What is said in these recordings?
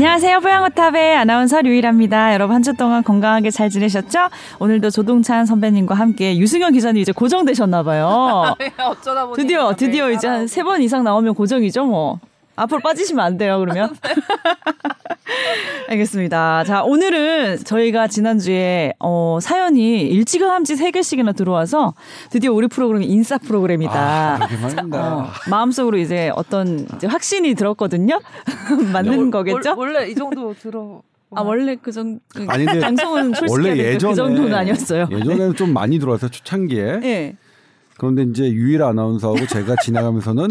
안녕하세요. 뽀양호탑의 아나운서 류일합니다. 여러분 한 주 동안 건강하게 잘 지내셨죠? 오늘도 조동찬 선배님과 함께 유승현 기자님 이제 고정되셨나 봐요. 어쩌다 보니 드디어 드디어 이제 한 세 번 이상 나오면 고정이죠, 뭐. 앞으로 빠지시면 안 돼요, 그러면. 알겠습니다. 자, 오늘은 저희가 지난주에, 어, 사연이 일찌감치 3개씩이나 들어와서 드디어 우리 프로그램이 인싸 프로그램이다. 아. 어, 마음속으로 이제 어떤 이제 확신이 들었거든요. 맞는 거겠죠? 원래 이 정도 들어. 아, 원래 그 정도. 아니, 근데 방송은 솔직히 원래 그 예전에 정도는 아니었어요. 예전에는 좀 많이 들어와서 초창기에 예. 그런데 이제 유일 아나운서하고 제가 지나가면서는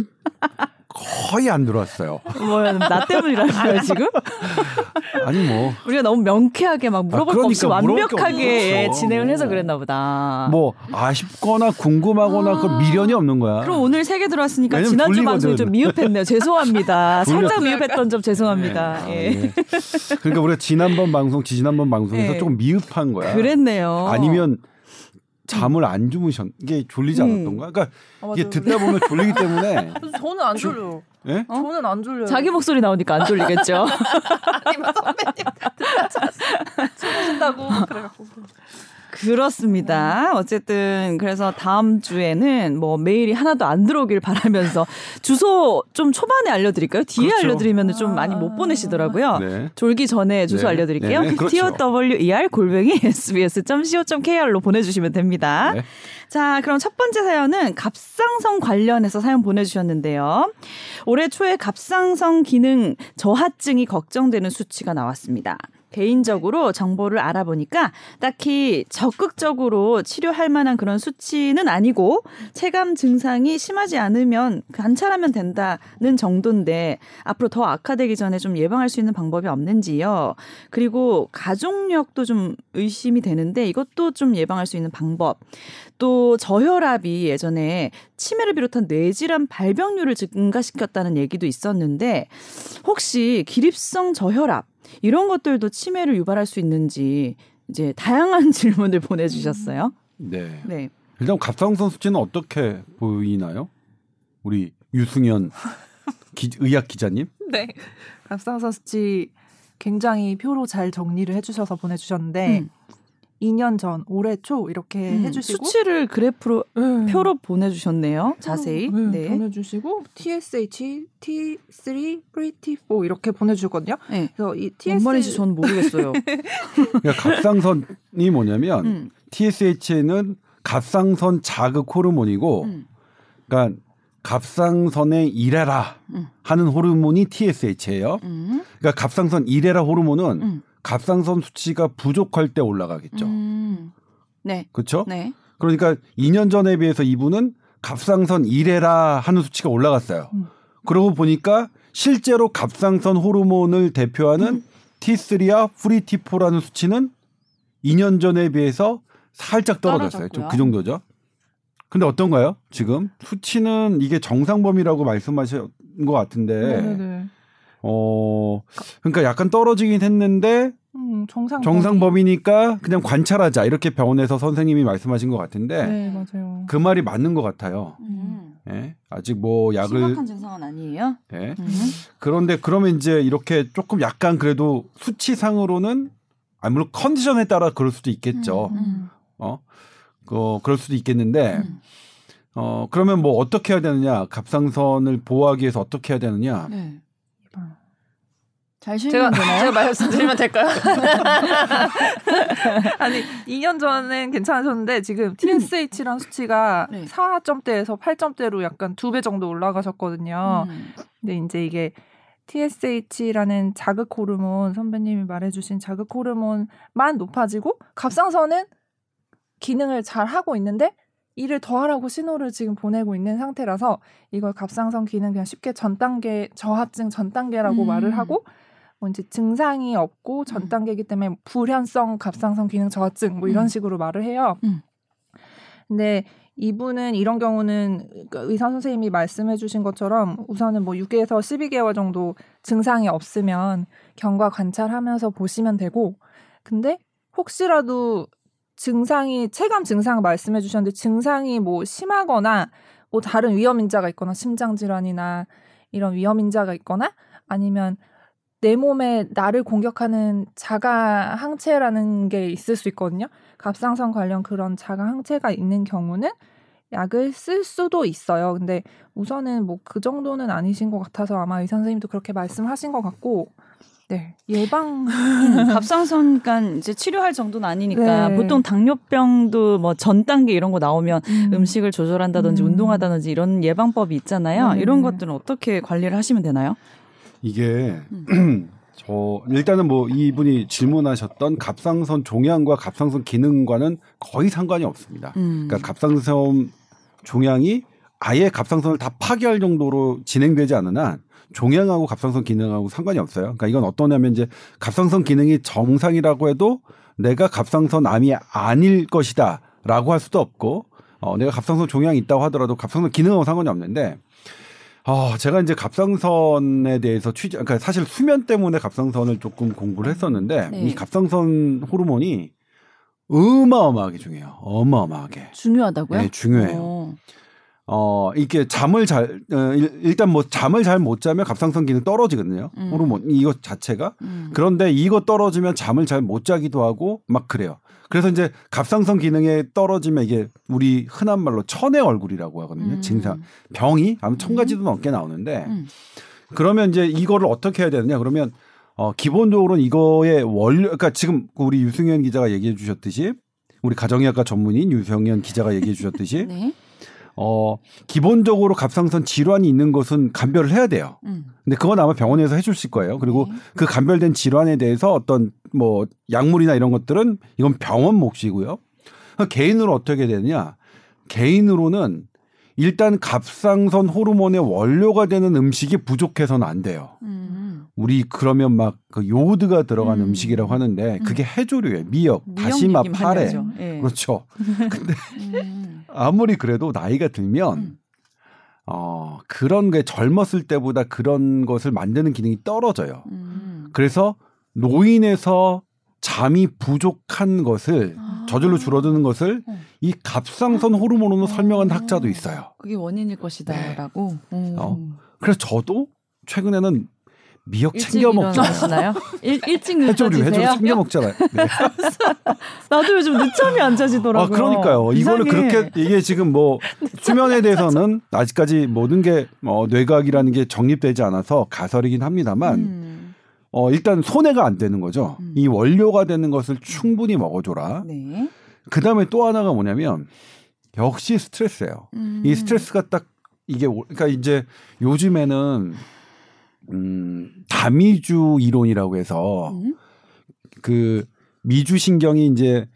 거의 안 들어왔어요. 뭐야, 나 때문이라는 거예요, 지금? 아니 뭐 우리가 너무 명쾌하게 막 물어볼 거 없이 그러니까 물어볼 게 완벽하게. 진행을 해서 그랬나 보다. 뭐 아쉽거나 궁금하거나 그 미련이 없는 거야. 그럼 오늘 세 개 들어왔으니까 지난주. 방송이 좀 미흡했네요. 죄송합니다. 살짝 미흡했던 점 죄송합니다. 아, 예. 예. 그러니까 우리가 지난번 방송, 지지난번 방송에서 예. 조금 미흡한 거야. 그랬네요. 아니면 잠을 안 주무셨 이게 졸리지 음. 않았던가? 그러니까 아, 이게. 듣다 보면 졸리기 때문에 저는 안 졸려요. 예? 저는 안 졸려요. 자기 목소리 나오니까 안 졸리겠죠. 아니면 선배님 주무신다고 그래갖고. 그렇습니다. 어쨌든 그래서 다음 주에는 뭐 메일이 하나도 안 들어오길 바라면서 주소 좀 초반에 알려드릴까요? 뒤에 그렇죠. 알려드리면 좀 많이 못 보내시더라고요. 네. 졸기 전에 주소 네. 알려드릴게요. 네, 네, 그렇죠. tower 골뱅이 sbs.co.kr로 보내주시면 됩니다. 네. 자, 그럼 첫 번째 사연은 갑상선 관련해서 사연 보내주셨는데요. 올해 초에 갑상선 기능 저하증이 걱정되는 수치가 나왔습니다. 개인적으로 정보를 알아보니까 딱히 적극적으로 치료할 만한 그런 수치는 아니고 체감 증상이 심하지 않으면 관찰하면 된다는 정도인데 앞으로 더 악화되기 전에 좀 예방할 수 있는 방법이 없는지요. 그리고 가족력도 좀 의심이 되는데 이것도 좀 예방할 수 있는 방법. 또 저혈압이 예전에 치매를 비롯한 뇌질환 발병률을 증가시켰다는 얘기도 있었는데 혹시 기립성 저혈압 이런 것들도 치매를 유발할 수 있는지 이제 다양한 질문을 보내주셨어요. 네. 네. 일단 갑상선 수치는 어떻게 보이나요? 우리 유승현 기, 의학 기자님. 네. 갑상선 수치 굉장히 표로 잘 정리를 해주셔서 보내주셨는데 음. 2년 전 올해 초 이렇게 음, 해주시고 수치를 그래프로 음. 표로 보내주셨네요. 자세히. 음, 네. 보내주시고 TSH, T3, T4 이렇게 보내주거든요. 네. 그래서 이뭔 TSH 말인지 저는 모르겠어요. 그러니까 갑상선이 뭐냐면 음, TSH는 갑상선 자극 호르몬이고, 음, 그러니까 갑상선에 일해라 음. 하는 호르몬이 TSH예요. 음, 그러니까 갑상선 일해라 호르몬은 음, 갑상선 수치가 부족할 때 올라가겠죠. 음. 네. 그렇죠? 네. 그러니까 2년 전에 비해서 이분은 갑상선 일해라 하는 수치가 올라갔어요. 음. 그러고 보니까 실제로 갑상선 호르몬을 대표하는 음. T3와 free T4라는 수치는 2년 전에 비해서 살짝 떨어졌어요. 좀. 그 정도죠. 근데 어떤가요? 지금 수치는 이게 정상 범위라고 말씀하신 것 같은데 네네. 어 그러니까 약간 떨어지긴 했는데 음, 정상 정상 범위니까 그냥 관찰하자 이렇게 병원에서 선생님이 말씀하신 것 같은데 네 맞아요. 그 말이 맞는 것 같아요. 음. 예? 아직 뭐 약을 심각한 증상은 아니에요. 예? 음. 그런데 그러면 이제 이렇게 조금 약간 그래도 수치상으로는 아 물론 컨디션에 따라 그럴 수도 있겠죠. 음. 어, 그 그럴 수도 있겠는데 음. 어 그러면 뭐 어떻게 해야 되느냐? 갑상선을 보호하기 위해서 어떻게 해야 되느냐? 네. 음. 잘 제가 실면 되나요? 제가 말씀드리면 될까요? 아니 2년 전엔 괜찮으셨는데 지금 TSH란 수치가 네. 4점대에서 8점대로 약간 두 배 정도 올라가셨거든요. 음. 근데 이제 이게 TSH라는 자극 호르몬 선배님이 말해주신 자극 호르몬만 높아지고 갑상선은 기능을 잘 하고 있는데 일을 더 하라고 신호를 지금 보내고 있는 상태라서 이걸 갑상선 기능 그냥 쉽게 전 단계 저하증 전 단계라고 음. 말을 하고 뭐 이제 증상이 없고 전 음. 단계이기 때문에 불현성 갑상선 기능 저하증 뭐 이런 음. 식으로 말을 해요. 음. 근데 이분은 이런 경우는 그 의사 선생님이 말씀해 주신 것처럼 우선은 뭐 6개에서 12개월 정도 증상이 없으면 경과 관찰하면서 보시면 되고 근데 혹시라도 증상이 체감 증상 말씀해 주셨는데 증상이 뭐 심하거나 뭐 다른 위험 인자가 있거나 심장 질환이나 이런 위험 인자가 있거나 아니면 내 몸에 나를 공격하는 자가 항체라는 게 있을 수 있거든요. 갑상선 관련 그런 자가 항체가 있는 경우는 약을 쓸 수도 있어요. 근데 우선은 뭐 그 정도는 아니신 것 같아서 아마 의사 선생님도 그렇게 말씀하신 것 같고, 네 예방 음, 갑상선 간 이제 치료할 정도는 아니니까 네. 보통 당뇨병도 뭐 전 단계 이런 거 나오면 음. 음식을 조절한다든지 음. 운동하다든지 이런 예방법이 있잖아요. 네. 이런 것들은 어떻게 관리를 하시면 되나요? 이게 음. 저 일단은 뭐 이분이 질문하셨던 갑상선 종양과 갑상선 기능과는 거의 상관이 없습니다. 음. 그러니까 갑상선 종양이 아예 갑상선을 다 파괴할 정도로 진행되지 않은 한 종양하고 갑상선 기능하고 상관이 없어요. 그러니까 이건 어떠냐면 이제 갑상선 기능이 정상이라고 해도 내가 갑상선 암이 아닐 것이다라고 할 수도 없고 어, 내가 갑상선 종양이 있다고 하더라도 갑상선 기능하고 상관이 없는데 아, 제가 이제 갑상선에 대해서 취재, 그러니까 사실 수면 때문에 갑상선을 조금 공부를 했었는데 네. 이 갑상선 호르몬이 어마어마하게 중요해요. 어마어마하게. 중요하다고요? 네, 중요해요. 어. 어, 이게 잠을 잘, 어, 일- 일단 뭐 잠을 잘 못 자면 갑상선 기능 떨어지거든요. 음. 호르몬, 이것 자체가. 음. 그런데 이거 떨어지면 잠을 잘 못 자기도 하고 막 그래요. 그래서 이제 갑상선 기능에 떨어지면 이게 우리 흔한 말로 천의 얼굴이라고 하거든요. 음. 증상. 병이 아마 천 가지도 넘게 나오는데 음. 그러면 이제 이거를 어떻게 해야 되느냐 그러면 어 기본적으로는 이거의 원료 그러니까 지금 우리 유승현 기자가 얘기해 주셨듯이 우리 가정의학과 전문인 유승현 기자가 얘기해 주셨듯이 네. 어 기본적으로 갑상선 질환이 있는 것은 감별을 해야 돼요. 음. 근데 그건 아마 병원에서 해주실 거예요. 그리고 네. 그 감별된 질환에 대해서 어떤 뭐 약물이나 이런 것들은 이건 병원 몫이고요. 개인으로 어떻게 되느냐? 개인으로는 일단 갑상선 호르몬의 원료가 되는 음식이 부족해서는 안 돼요. 음. 우리 그러면 막 그 요오드가 들어간 음. 음. 식이라고 하는데 그게 해조류예요. 미역, 다시마, 파래. 예. 그렇죠. 근데 음. 아무리 그래도 나이가 들면 음. 어 그런 게 젊었을 때보다 그런 것을 만드는 기능이 떨어져요. 음. 그래서 노인에서 잠이 부족한 것을 아. 저절로 줄어드는 것을 어. 이 갑상선 호르몬으로 설명한 어. 학자도 있어요. 그게 원인일 것이다라고. 음. 어. 그래서 저도 최근에는 미역 챙겨 먹잖아요. 일찍 해조류? 해조류 챙겨 먹잖아요. 네. 나도 요즘 늦잠이 안 자지더라고요. 아, 그러니까요. 이거를. 그렇게 이게 지금 뭐 수면에 대해서는 아직까지 모든 게 어, 뇌과학이라는 게 정립되지 않아서 가설이긴 합니다만 음. 어, 일단 손해가 안 되는 거죠. 음. 이 원료가 되는 것을 충분히 먹어줘라. 네. 그 다음에 또 하나가 뭐냐면 역시 스트레스예요. 음. 이 스트레스가 딱 이게 오- 그러니까 이제 요즘에는 음 다미주 이론이라고 해서 음. 그 미주 신경이 이제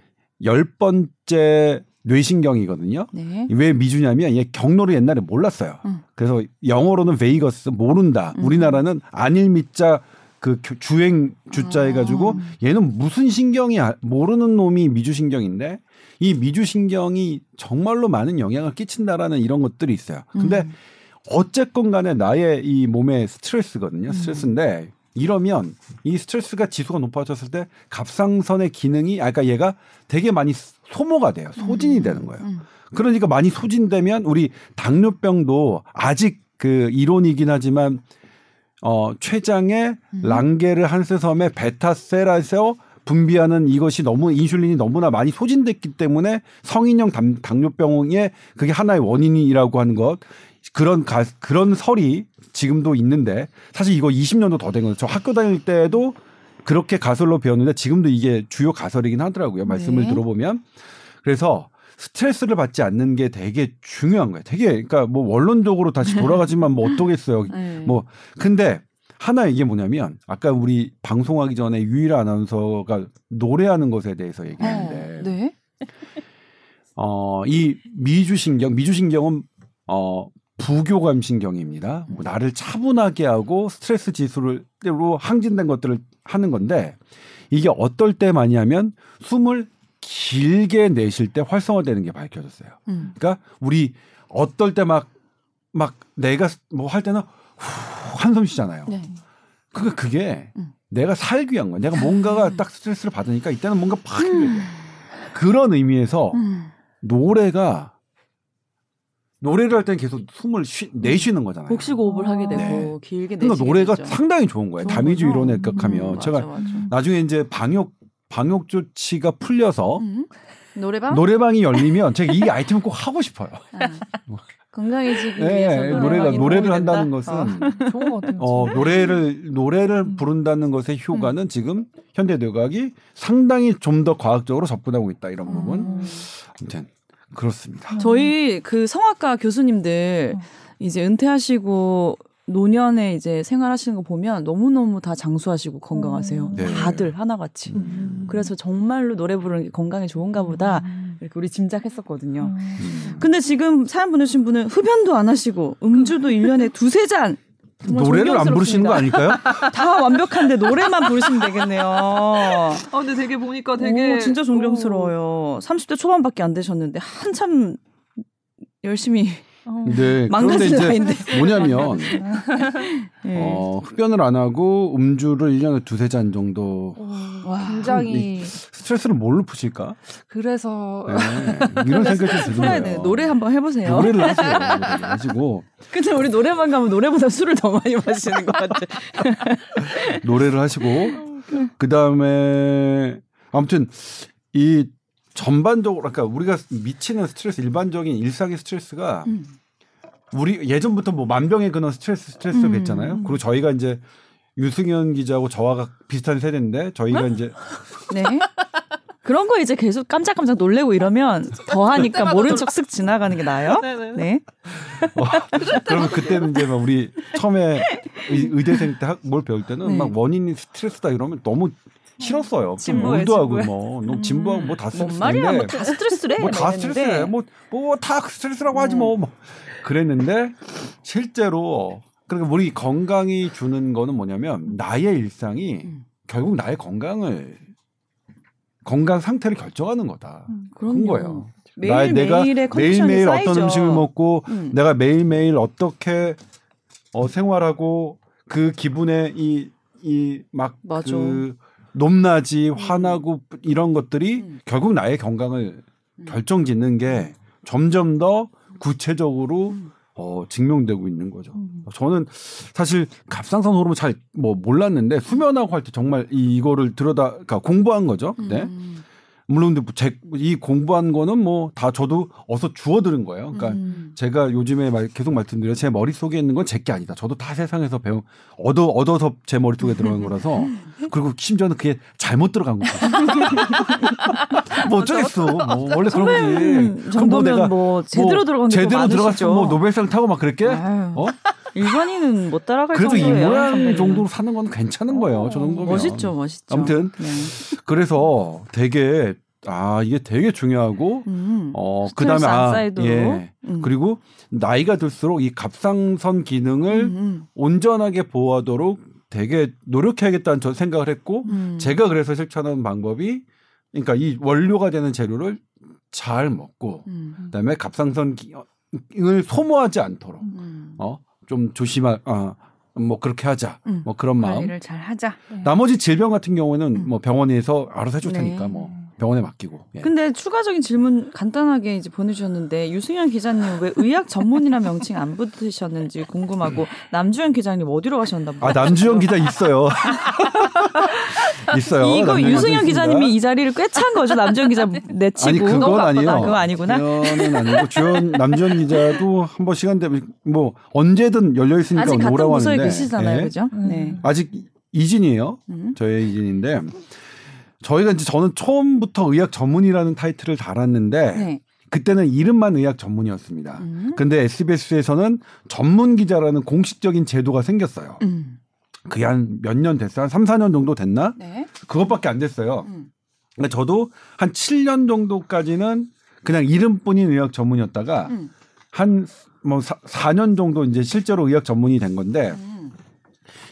열 번째 뇌신경이거든요. 네. 왜 미주냐면 얘 경로를 옛날에 몰랐어요. 음. 그래서 영어로는 베이거스 모른다. 음. 우리나라는 안일 미자 그 교- 주행 주자 해가지고 아. 얘는 무슨 신경이 아- 모르는 놈이 미주신경인데 이 미주신경이 정말로 많은 영향을 끼친다라는 이런 것들이 있어요. 근데 음. 어쨌건 간에 나의 이 몸의 스트레스거든요. 음. 스트레스인데 이러면 이 스트레스가 지수가 높아졌을 때 갑상선의 기능이 아까 그러니까 얘가 되게 많이 소모가 돼요. 소진이 음. 되는 거예요. 음. 그러니까 많이 소진되면 우리 당뇨병도 아직 그 이론이긴 하지만 어 췌장에 음. 랑게르 한스섬의 베타셀에서 분비하는 이것이 너무 인슐린이 너무나 많이 소진됐기 때문에 성인형 당, 당뇨병의 그게 하나의 원인이라고 하는 것 그런 가, 그런 설이 지금도 있는데 사실 이거 20년도 더 된 거죠. 저 학교 다닐 때도 그렇게 가설로 배웠는데 지금도 이게 주요 가설이긴 하더라고요. 말씀을 네. 들어보면 그래서 스트레스를 받지 않는 게 되게 중요한 거예요. 되게 그러니까 뭐 원론적으로 다시 돌아가지만 뭐 어떠겠어요. 네. 뭐 근데 하나 이게 뭐냐면 아까 우리 방송하기 전에 유일한 아나운서가 노래하는 것에 대해서 어, 얘기했는데 네. 어, 이 미주신경, 미주신경은 어, 부교감 신경입니다. 뭐 나를 차분하게 하고 스트레스 지수를 로 항진된 것들을 하는 건데 이게 어떨 때 많이 하면 숨을 길게 내쉴 때 활성화되는 게 밝혀졌어요. 음. 그러니까 우리 어떨 때 막 막 내가 뭐 할 때는 후 한숨 쉬잖아요. 네. 그러니까 그게 음. 내가 살기 위한 거야. 내가 뭔가가 딱 스트레스를 받으니까 이때는 뭔가 팍 돼. 그런 의미에서 음. 노래가 노래를 할 때는 계속 숨을 쉬, 내쉬는 거잖아요. 복식 호흡을 하게 되고 네. 길게 그러니까 내쉬게 노래가 되죠. 상당히 좋은 거예요. 다미주. 이론에 극하면 음, 제가 맞아, 맞아. 나중에 이제 방역 방역 조치가 풀려서 음. 노래방 노래방이 열리면 제가 이 아이템을 꼭 하고 싶어요. 아. 건강해지기 예, 위해서 노래가 노래방이 노래를? 한다는 것은 어, 좋은 것 같아요. 어, 노래를 노래를 음. 부른다는 것의 효과는 지금 현대 뇌과학이 상당히 좀 더 과학적으로 접근하고 있다 이런 부분. 음. 아무튼 그렇습니다. 저희 그 성악가 교수님들 어. 이제 은퇴하시고 노년에 이제 생활하시는 거 보면 너무너무 다 장수하시고 건강하세요. 네. 다들 하나같이. 음. 그래서 정말로 노래 부르는 게 건강에 좋은가 보다 음. 이렇게 우리 짐작했었거든요. 음. 근데 지금 사연 보내주신 분은 흡연도 안 하시고 음주도 1년에 두세 잔. 노래를 안 부르시는 거. 아닐까요? 다 완벽한데 노래만 부르시면 되겠네요. 아 근데 되게 보니까 되게 오, 진짜 존경스러워요. 30대 초반밖에 안 되셨는데 한참 열심히 어. 네. 그런데 이제 나이인데. 뭐냐면 예. 어, 흡연을 안 하고 음주를 1년에 두세 잔 정도 와, 굉장히 스트레스를 뭘로 푸실까? 그래서 네. 이런 생각이 좀 드는 거예요. 돼. 노래 한번 해보세요. 노래를 하세요. 노래를 하시고 근데 우리 노래방 가면 노래보다 술을 더 많이 마시는 것 같아. 노래를 하시고 그 다음에 아무튼 이 전반적으로 그러니까 우리가 미치는 스트레스 일반적인 일상의 스트레스가 음. 우리 예전부터 뭐 만병의 근원 스트레스 스트레스 음. 겠잖아요. 그리고 저희가 이제 유승현 기자하고 저와 비슷한 세대인데 저희가 이제 네. 그런 거 이제 계속 깜짝깜짝 놀래고 이러면 더 하니까 모른 척 쓱 지나가는 게 나아요. 네네. 네. 그러면 그때는 이제 막 우리 처음에 의- 의대생 때 뭘 배울 때는 네. 막 원인이 스트레스다 이러면 너무 싫었어요. 진부해, 울도 하고 진부해. 뭐 너무 진부하고 뭐다뭔 말이야? 뭐 다 스트레스래. 뭐 다. 스트레스래. 뭐뭐다 스트레스라고 하지 뭐. 뭐. 그랬는데 실제로 그러니까 우리 건강이 주는 거는 뭐냐면 나의 일상이 음. 결국 나의 건강을 건강 상태를 결정하는 거다. 그런 그럼요. 거예요. 매일 내가 컨디션이 매일 매일 어떤. 음식을 먹고 음. 내가 매일 매일 어떻게 어, 생활하고 그 기분에 이 이막 맞아. 그 높낮이 화나고 이런 것들이 음. 결국 나의 건강을 음. 결정짓는 게 점점 더 구체적으로 음. 어, 증명되고 있는 거죠. 음. 저는 사실 갑상선 호르몬 잘 뭐 몰랐는데 수면하고 할 때 정말 이, 이거를 들여다 그러니까 공부한 거죠. 네. 음. 물론 근데 제, 이 공부한 거는 뭐 다 저도 어서 주워 들은 거예요. 그러니까 음. 제가 요즘에 말, 계속 말씀드려 제 머릿속에 있는 건 제 게 아니다. 저도 다 세상에서 배운 얻어 얻어서 제 머릿속에 들어간 거라서 그리고 심지어는 그게 잘못 들어간 거죠. 뭐 어쩌겠어. 뭐 원래 그런 거지. 뭐 정도면 내가 뭐 제대로 뭐 들어간 게 제대로 많으시죠. 뭐 노벨상 타고 막 그랬게? 아유, 어? 일반인은 못 따라갈 그래도 이 정도예요. 모양. 정도로 사는 건 괜찮은 거예요. 저 정도면. 멋있죠, 멋있죠. 아무튼 네. 그래서 되게 아 이게 되게 중요하고 음. 어 그다음에 안 아. 예. 음. 그리고 나이가 들수록 이 갑상선 기능을 음, 음. 온전하게 보호하도록 되게 노력해야겠다는 저 생각을 했고 음. 제가 그래서 실천하는 방법이 그러니까 이 원료가 되는 재료를 잘 먹고 음. 그다음에 갑상선 기능을 소모하지 않도록 음. 어 좀 조심하 아뭐 그렇게 하자 음. 뭐 그런 마음 관리를 잘 하자. 나머지 질병 같은 경우에는 음. 뭐 병원에서 알아서 해줄 네. 테니까 뭐 병원에 맡기고 예. 근데 추가적인 질문 간단하게 이제 보내주셨는데 유승현 기자님 왜 의학 전문이라 명칭 안 붙으셨는지 궁금하고 남주현 기자님 어디로 가셨나 보다. 아 남주현 기자 있어요 있어요 이거 유승현 기자. 기자님이 이 자리를 꿰찬 거죠. 남주현 기자 내치고. 아니 그건 아니에요. 그거 아니구나. 그거는 아니고 주연 남주현 기자도 한 번 시간 되면 뭐 언제든 열려 있으니까 아직 같은 오라고 부서에 계시잖아요, 예. 그죠? 음. 네. 아직 이진이에요. 음. 저의 이진인데 저희가 이제 저는 처음부터 의학 전문이라는 타이틀을 달았는데 네. 그때는 이름만 의학 전문이었습니다. 음. 근데 SBS에서는 전문 기자라는 공식적인 제도가 생겼어요. 음. 그게 한 몇 년 됐어요? 한 3, 4년 정도 됐나? 네. 그것밖에 안 됐어요. 음. 근데 저도 한 7년 정도까지는 그냥 이름뿐인 의학 전문이었다가 음. 한뭐 4년 정도 이제 실제로 의학 전문이 된 건데 음.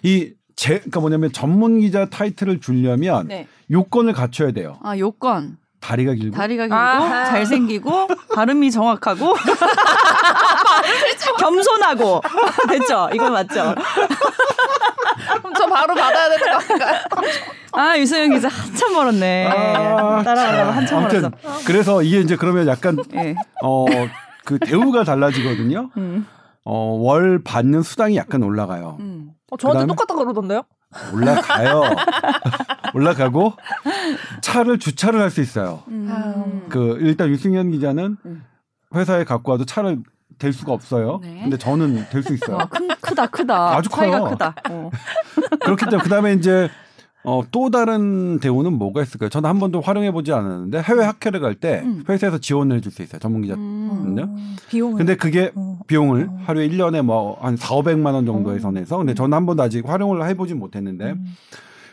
이 제, 그러니까 뭐냐면 전문 기자 타이틀을 주려면 네. 요건을 갖춰야 돼요. 아 요건 다리가 길고 다리가 길고 아하. 잘생기고 발음이 정확하고 겸손하고 됐죠? 이거 맞죠? 저 바로 받아야 되는 거 아닌가요? 아 유승현 기자 한참 멀었네. 아, 따라가려고 한참 아무튼 멀었어. 그래서 이게 이제 그러면 약간 예. 어그 대우가 달라지거든요. 음. 어, 월 받는 수당이 약간 올라가요. 음. 어, 저한테 그다음에? 똑같다 그러던데요? 올라가요. 올라가고 차를 주차를 할 수 있어요. 음. 그 일단 유승현 기자는 음. 회사에 갖고 와도 차를 댈 수가 없어요. 네. 근데 저는 될 수 있어요. 와, 큰, 크다, 크다. 아주 차이가 커요. 크다. 어. 그렇기 때문에 그다음에 이제 어, 또 다른 대우는 뭐가 있을까요? 저는 한 번도 활용해 보지 않았는데 해외 학회를 갈때 음. 회사에서 지원을 해줄 수 있어요. 전문 기자. 음. 네? 비용을. 근데 그게 어. 비용을 어. 하루에 1년에 뭐 한 4, 500만 원 정도에 어. 선에서 근데 저는 한 번도 아직 활용을 해 보진 못했는데 음.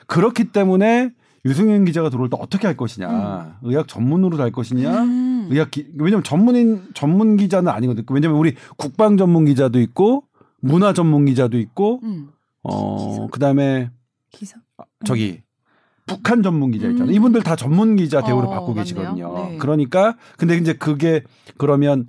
그렇기 때문에 유승현 기자가 들어올 때 어떻게 할 것이냐 의학 전문으로 갈 것이냐 음. 의학 기, 왜냐면 전문인 전문 기자는 아니거든요 왜냐면 우리 국방 전문 기자도 있고 문화 전문 기자도 있고 음. 어 그다음에 기사. 저기 북한 전문 기자 있잖아요. 음. 이분들 다 전문 기자 대우를 어, 받고 맞네요. 계시거든요. 네. 그러니까 근데 이제 그게 그러면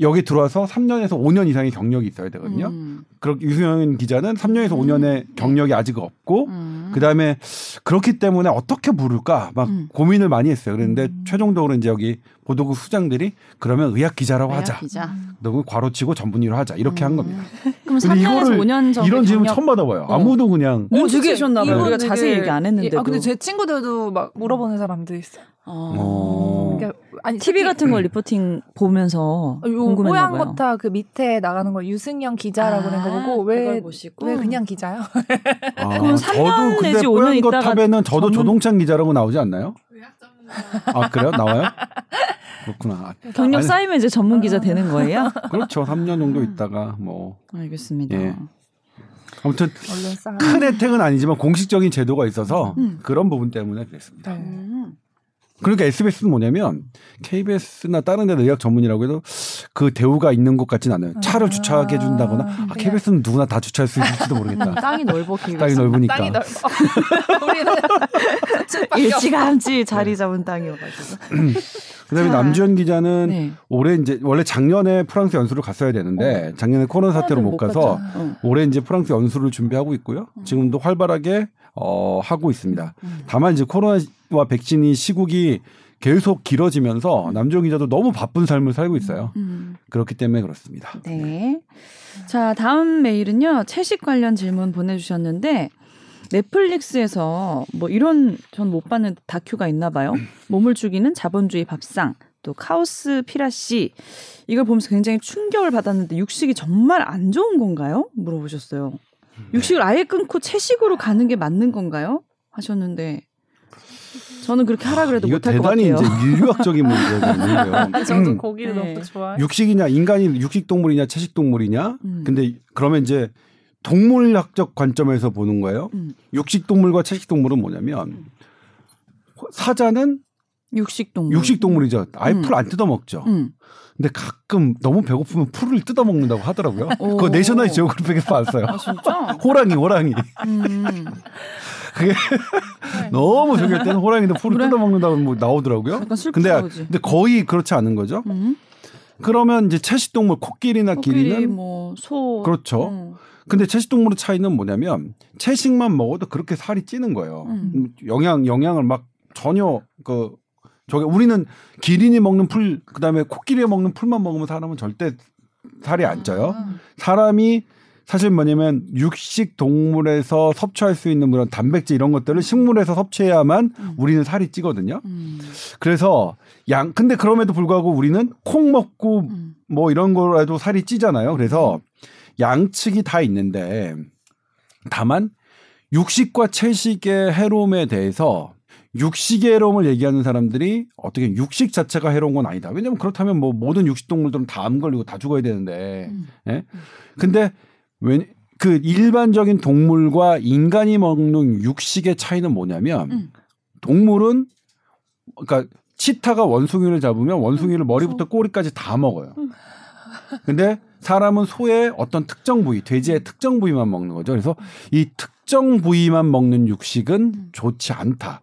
여기 들어와서 3년에서 5년 이상의 경력이 있어야 되거든요. 음. 그렇게 유승현 기자는 3년에서 음. 5년의 경력이 아직 없고 음. 그다음에 그렇기 때문에 어떻게 부를까 막 음. 고민을 많이 했어요. 그런데 음. 최종적으로 이제 여기 보도국 수장들이 그러면 의학 기자라고 의학 하자. 기자. 너무 괄호치고 전문의로 하자. 이렇게 한 음. 겁니다. 그럼 근데 3년에서 이거를 5년 전에 이런 질문 경력- 처음 받아봐요. 어. 아무도 그냥 어, 눈치채셨나 봐요. 우리가 되게- 자세히 얘기 안 했는데도. 아 근데 제 친구들도 막 물어보는 사람들 있어요. 어. 그러니까 아니 TV 같은 거 리포팅 보면서 요 궁금했나 봐요. 뽀얀거타 그 밑에 나가는 거 유승영 기자라고 된거 보고 그걸 왜 보시고? 왜 그냥 기자요? 아, 그럼 3년 내지 5년 뽀얀 거 있다가 탑에는 저도 전문- 조동찬 기자라고 나오지 않나요? 아 그래요? 나와요? 그렇구나. 경력 아니, 쌓이면 이제 전문 기자 되는 거예요? 그렇죠. 3년 정도 있다가 뭐 알겠습니다. 예. 아무튼. 큰 혜택은 아니지만 공식적인 제도가 있어서 음. 그런 부분 때문에 그랬습니다. 네. 음. 그러니까 SBS는 뭐냐면 KBS나 다른 데 의학 전문이라고 해도 그 대우가 있는 것 같진 않아요. 차를 아, 주차하게 해준다거나 아, KBS는 누구나 다 주차할 수 있을지도 모르겠다. 땅이 넓어 KBS. 땅이 넓으니까. 땅이 넓어. 우리는. 일찌감치 자리 잡은 땅이어가지고. 그다음에 자. 남주현 기자는 네. 올해 이제 원래 작년에 프랑스 연수를 갔어야 되는데 작년에 코로나 사태로 못 가서. 어. 올해 이제 프랑스 연수를 준비하고 있고요. 지금도 활발하게 어, 하고 있습니다. 음. 다만 이제 코로나와 백신이 시국이 계속 길어지면서 남주현 기자도 너무 바쁜 삶을 살고 있어요. 음. 그렇기 때문에 그렇습니다. 네. 자, 다음 메일은요. 채식 관련 질문 보내주셨는데 넷플릭스에서 뭐 이런 전 못 봤는 다큐가 있나 봐요. 몸을 죽이는 자본주의 밥상 또 카오스 피라시 이걸 보면서 굉장히 충격을 받았는데 육식이 정말 안 좋은 건가요? 물어보셨어요. 육식을 아예 끊고 채식으로 가는 게 맞는 건가요? 하셨는데 저는 그렇게 하라 그래도 이거 못할 것 대단히 같아요. 이제 인류학적인 문제가 있는데요. 저도 고기를 네. 너무 좋아해. 육식이냐 인간이 육식 동물이냐 채식 동물이냐. 음. 근데 그러면 이제 동물학적 관점에서 보는 거예요. 음. 육식 동물과 채식 동물은 뭐냐면 사자는 육식 동물. 육식 동물이죠. 아예 음. 풀안 뜯어 먹죠. 음. 근데 가끔 너무 배고프면 풀을 뜯어 먹는다고 하더라고요. 오. 그거 내셔널 지오그래픽에서 봤어요. 아 진짜? 호랑이, 호랑이. 음. 그게 너무 저기 할 때는 호랑이도 풀을 그래? 뜯어 먹는다고 뭐 나오더라고요. 약간 근데? 근데 거의 그렇지 않은 거죠. 음. 그러면 이제 채식 동물 코끼리나 코끼리 기린은 뭐 소 그렇죠. 음. 근데 채식 동물의 차이는 뭐냐면 채식만 먹어도 그렇게 살이 찌는 거예요. 음. 음, 영양 영양을 막 전혀 그 저게 우리는 기린이 먹는 풀 그다음에 코끼리 먹는 풀만 먹으면 사람은 절대 살이 안 쪄요. 아. 사람이 사실 뭐냐면 육식 동물에서 섭취할 수 있는 그런 단백질 이런 것들을 식물에서 섭취해야만 음. 우리는 살이 찌거든요. 음. 그래서 양 근데 그럼에도 불구하고 우리는 콩 먹고 음. 뭐 이런 거라도 살이 찌잖아요. 그래서 양측이 다 있는데 다만 육식과 채식의 해로움에 대해서 육식의 해로움을 얘기하는 사람들이 어떻게 육식 자체가 해로운 건 아니다. 왜냐면 그렇다면 뭐 모든 육식 동물들은 다 암 걸리고 다 죽어야 되는데. 음. 예? 근데 왜 그 일반적인 동물과 인간이 먹는 육식의 차이는 뭐냐면 음. 동물은 그러니까 치타가 원숭이를 잡으면 원숭이를 머리부터 꼬리까지 다 먹어요. 음. 근데 사람은 소의 어떤 특정 부위, 돼지의 특정 부위만 먹는 거죠. 그래서 이 특 정 부위만 먹는 육식은 음. 좋지 않다.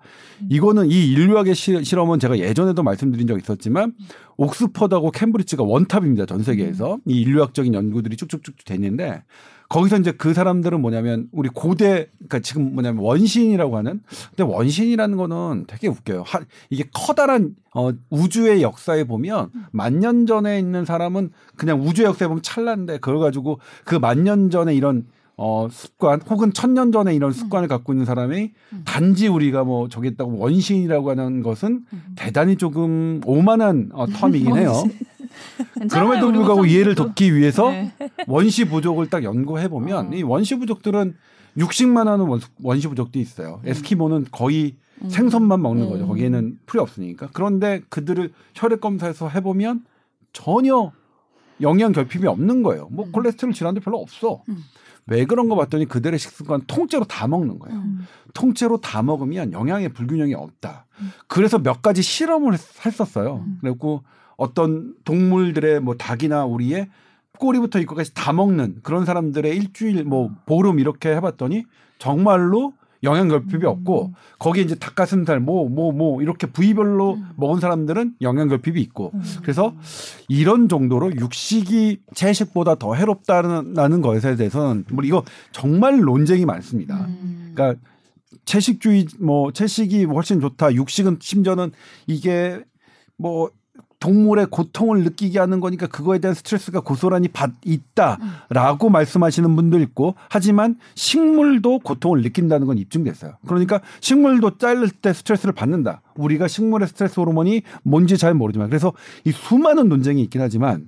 이거는 이 인류학의 시- 실험은 제가 예전에도 말씀드린 적 있었지만 옥스퍼드하고 캠브리지가 원탑입니다. 전 세계에서. 이 인류학적인 연구들이 쭉쭉쭉 됐는데 거기서 이제 그 사람들은 뭐냐면 우리 고대 그러니까 지금 뭐냐면 원시인이라고 하는 근데 원시인이라는 거는 되게 웃겨요. 하, 이게 커다란 어 우주의 역사에 보면 만 년 전에 있는 사람은 그냥 우주의 역사에 보면 찰나인데 그걸 가지고 그 만 년 전에 이런 어 습관 혹은 천년 전에 이런 습관을 갖고 있는 사람이 단지 우리가 뭐 저기 있다고 원시인이라고 하는 것은 대단히 조금 오만한 어, 텀이긴 해요. 그럼에도 불구하고 이해를 돕기 위해서 네. 원시 부족을 딱 연구해 보면 어. 이 원시 부족들은 육식만 하는 원- 원시 부족도 있어요. 에스키모는 거의 생선만 먹는 거죠. 음. 거기에는 풀이 없으니까. 그런데 그들을 혈액 검사해서 해보면 전혀 영양 결핍이 없는 거예요. 뭐 음. 콜레스테롤 질환도 별로 없어. 음. 왜 그런 거 봤더니 그들의 식습관 통째로 다 먹는 거예요. 음. 통째로 다 먹으면 영양의 불균형이 없다. 음. 그래서 몇 가지 실험을 했- 했었어요. 음. 그리고 어떤 동물들의 뭐 닭이나 오리의 꼬리부터 이거까지 다 먹는 그런 사람들의 일주일 뭐 보름 이렇게 해봤더니 정말로 영양 결핍이 음. 없고 거기에 이제 닭가슴살 뭐뭐 뭐 이렇게 부위별로 음. 먹은 사람들은 영양 결핍이 있고 그래서 이런 정도로 육식이 채식보다 더 해롭다는 것에 대해서는 뭐 이거 정말 논쟁이 많습니다. 음. 그러니까 채식주의 뭐 채식이 훨씬 좋다. 육식은 심지어는 이게 뭐 동물의 고통을 느끼게 하는 거니까 그거에 대한 스트레스가 고스란히 받 있다라고 말씀하시는 분도 있고 하지만 식물도 고통을 느낀다는 건 입증됐어요. 그러니까 식물도 자를 때 스트레스를 받는다. 우리가 식물의 스트레스 호르몬이 뭔지 잘 모르지만 그래서 이 수많은 논쟁이 있긴 하지만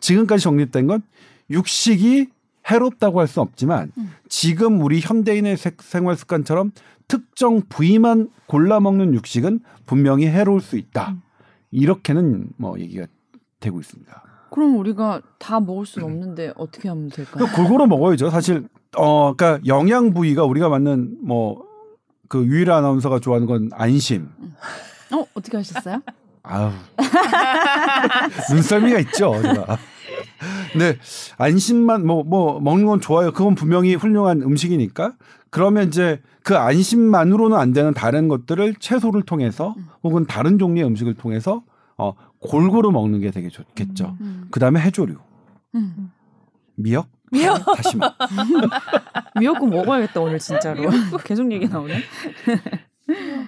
지금까지 정립된 건 육식이 해롭다고 할 수는 없지만 지금 우리 현대인의 세- 생활 습관처럼 특정 부위만 골라 먹는 육식은 분명히 해로울 수 있다. 이렇게는 뭐 얘기가 되고 있습니다. 그럼 우리가 다 먹을 수는 없는데 어떻게 하면 될까요? 그러니까 골고루 먹어야죠. 사실 어 그러니까 영양 부위가 우리가 맞는 뭐 그 유일한 아나운서가 좋아하는 건 안심. 어 어떻게 하셨어요? 아우 눈썰미가 있죠. 제가. 네 안심만 뭐뭐 먹는 건 좋아요. 그건 분명히 훌륭한 음식이니까. 그러면 이제 그 안심만으로는 안 되는 다른 것들을 채소를 통해서 혹은 다른 종류의 음식을 통해서 어 골고루 먹는 게 되게 좋겠죠. 음. 그 다음에 해조류, 음. 미역, 미역. 다시마. 미역국 먹어야겠다 오늘 진짜로. 계속 얘기 나오네.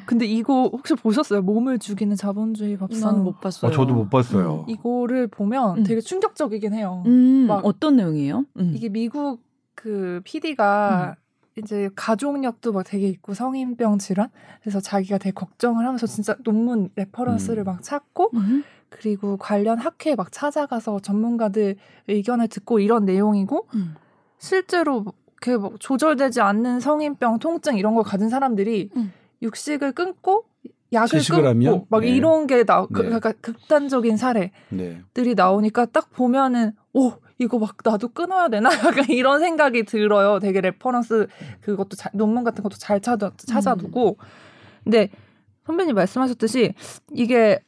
근데 이거 혹시 보셨어요? 몸을 죽이는 자본주의 밥상. 못 봤어요. 어, 저도 못 봤어요. 이거를 보면 음. 되게 충격적이긴 해요. 음, 막- 어떤 내용이에요? 음. 이게 미국 그 PD가 이제 가족력도 막 되게 있고 성인병 질환 그래서 자기가 되게 걱정을 하면서 진짜 논문 reference를 음. 막 찾고 음. 그리고 관련 학회에 막 찾아가서 전문가들 의견을 듣고 이런 내용이고 음. 실제로 이렇게 뭐 조절되지 않는 성인병 통증 이런 걸 가진 사람들이 음. 육식을 끊고 약을 끊고 하면? 막 네. 이런 게 나, 그, 네. 그러니까 극단적인 사례 네. 들이 나오니까 딱 보면은 오 이거 막 나도 끊어야 되나 약간 이런 생각이 들어요. 되게 reference 그것도 잘- 논문 같은 것도 잘 찾아 찾아두고 근데 선배님 말씀하셨듯이 이게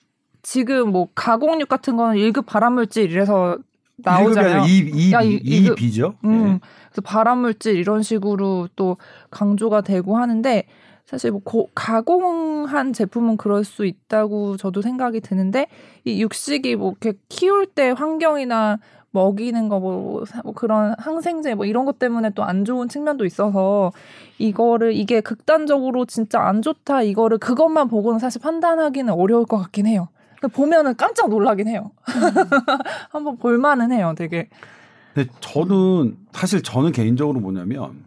지금 뭐 가공육 같은 거는 1급 발암물질 이래서 나오잖아요. 이, 야, 이, 이- 비죠. 음, 네. 그래서 발암물질 이런 식으로 또 강조가 되고 하는데 사실 뭐 고- 가공한 제품은 그럴 수 있다고 저도 생각이 드는데 이 육식이 뭐 이렇게 키울 때 환경이나 먹이는 거뭐 그런 항생제 뭐 이런 것 때문에 또 안 좋은 측면도 있어서 이거를 이게 극단적으로 진짜 안 좋다 이거를 그것만 보고는 사실 판단하기는 어려울 것 같긴 해요. 근데 보면은 깜짝 놀라긴 해요. 한번 볼만은 해요, 되게. 근데 저는 사실 저는 개인적으로 뭐냐면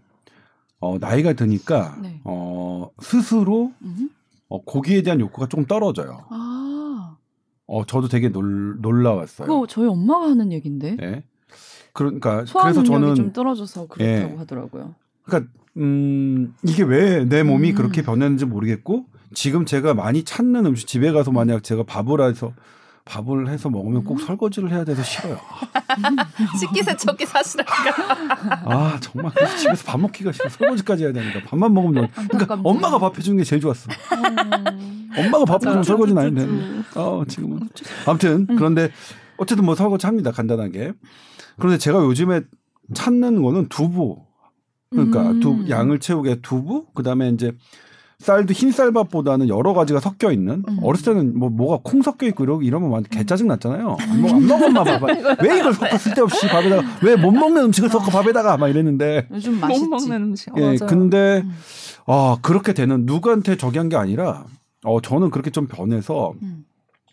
어, 나이가 드니까 네. 어, 스스로 음. 어, 고기에 대한 욕구가 조금 떨어져요. 아, 어, 저도 되게 놀, 놀라웠어요. 그거 저희 엄마가 하는 얘긴데. 네. 그러니까 그래서 저는 좀 떨어져서 그렇다고 예. 하더라고요. 그러니까 음, 이게 왜 내 몸이 음. 그렇게 변했는지 모르겠고 지금 제가 많이 찾는 음식 집에 가서 만약 제가 밥을 해서 밥을 해서 먹으면 꼭 음. 설거지를 해야 돼서 싫어요. 식기 세척기 사시라니까. 아 정말 그래서 집에서 밥 먹기가 싫어 설거지까지 해야 되니까 밥만 먹으면 좋아. 그러니까. 엄마가 밥 해주는 게 제일 좋았어. 엄마가 밥 해주면 설거지는 안 되는데. 어 지금은 아무튼 그런데 어쨌든 뭐 설거지 합니다 간단하게. 그런데 제가 요즘에 찾는 거는 두부. 그러니까 음. 두 양을 채우게 두부 그다음에 이제 쌀도 흰 쌀밥보다는 여러 가지가 섞여 있는 음. 어렸을 때는 뭐 뭐가 콩 섞여 있고 이러 이러면 완전 개 짜증 났잖아요. 뭐안 엄마 봐봐. 왜 이걸 섞어 쓸데없이 밥에다가 왜 못 먹는 음식을 섞어 밥에다가 막 이랬는데 요즘 못 맛있지. 먹는 음식. 예, 맞아요. 근데 음. 아 그렇게 되는 누구한테 저기 한 게 아니라 어 저는 그렇게 좀 변해서 음.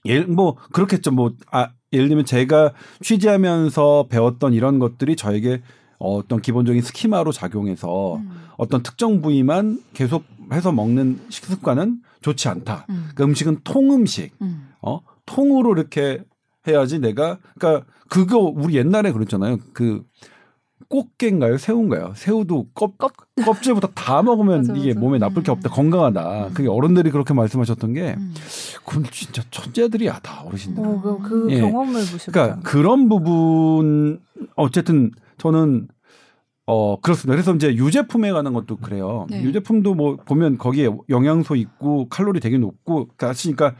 예를 뭐 그렇겠죠 뭐 아, 예를 들면 제가 취재하면서 배웠던 이런 것들이 저에게 어떤 기본적인 스키마로 작용해서 음. 어떤 특정 부위만 계속 해서 먹는 식습관은 좋지 않다. 음. 그 음식은 통음식, 음. 어 통으로 이렇게 해야지 내가 그러니까 그거 우리 옛날에 그랬잖아요. 그 꽃게인가요? 새우인가요? 새우도 껍, 껍 질부터 다 먹으면 맞아, 이게 맞아. 몸에 나쁠 게 없다. 건강하다. 그게 어른들이 그렇게 말씀하셨던 게 음. 그건 진짜 천재들이야 다 어르신들. 어, 그, 그 예. 경험을 보시고. 그러니까 그런 부분 어쨌든 저는 어 그렇습니다. 그래서 이제 유제품에 관한 것도 그래요. 네. 유제품도 뭐 보면 거기에 영양소 있고 칼로리 되게 높고 그러니까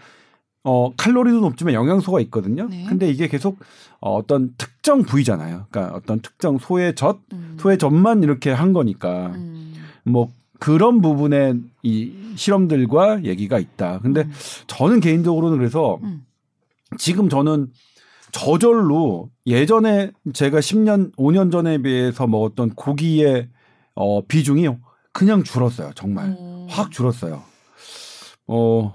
어 칼로리도 높지만 영양소가 있거든요. 네. 근데 이게 계속 어, 어떤 특정 부위잖아요. 그러니까 어떤 특정 소의 젖, 음. 소의 젖만 이렇게 한 거니까 음. 뭐 그런 부분에 이 실험들과 얘기가 있다. 근데 음. 저는 개인적으로는 그래서 음. 지금 저는 저절로 예전에 제가 10년, 5년 전에 비해서 먹었던 고기의 어, 비중이 그냥 줄었어요. 정말. 음. 확 줄었어요. 어,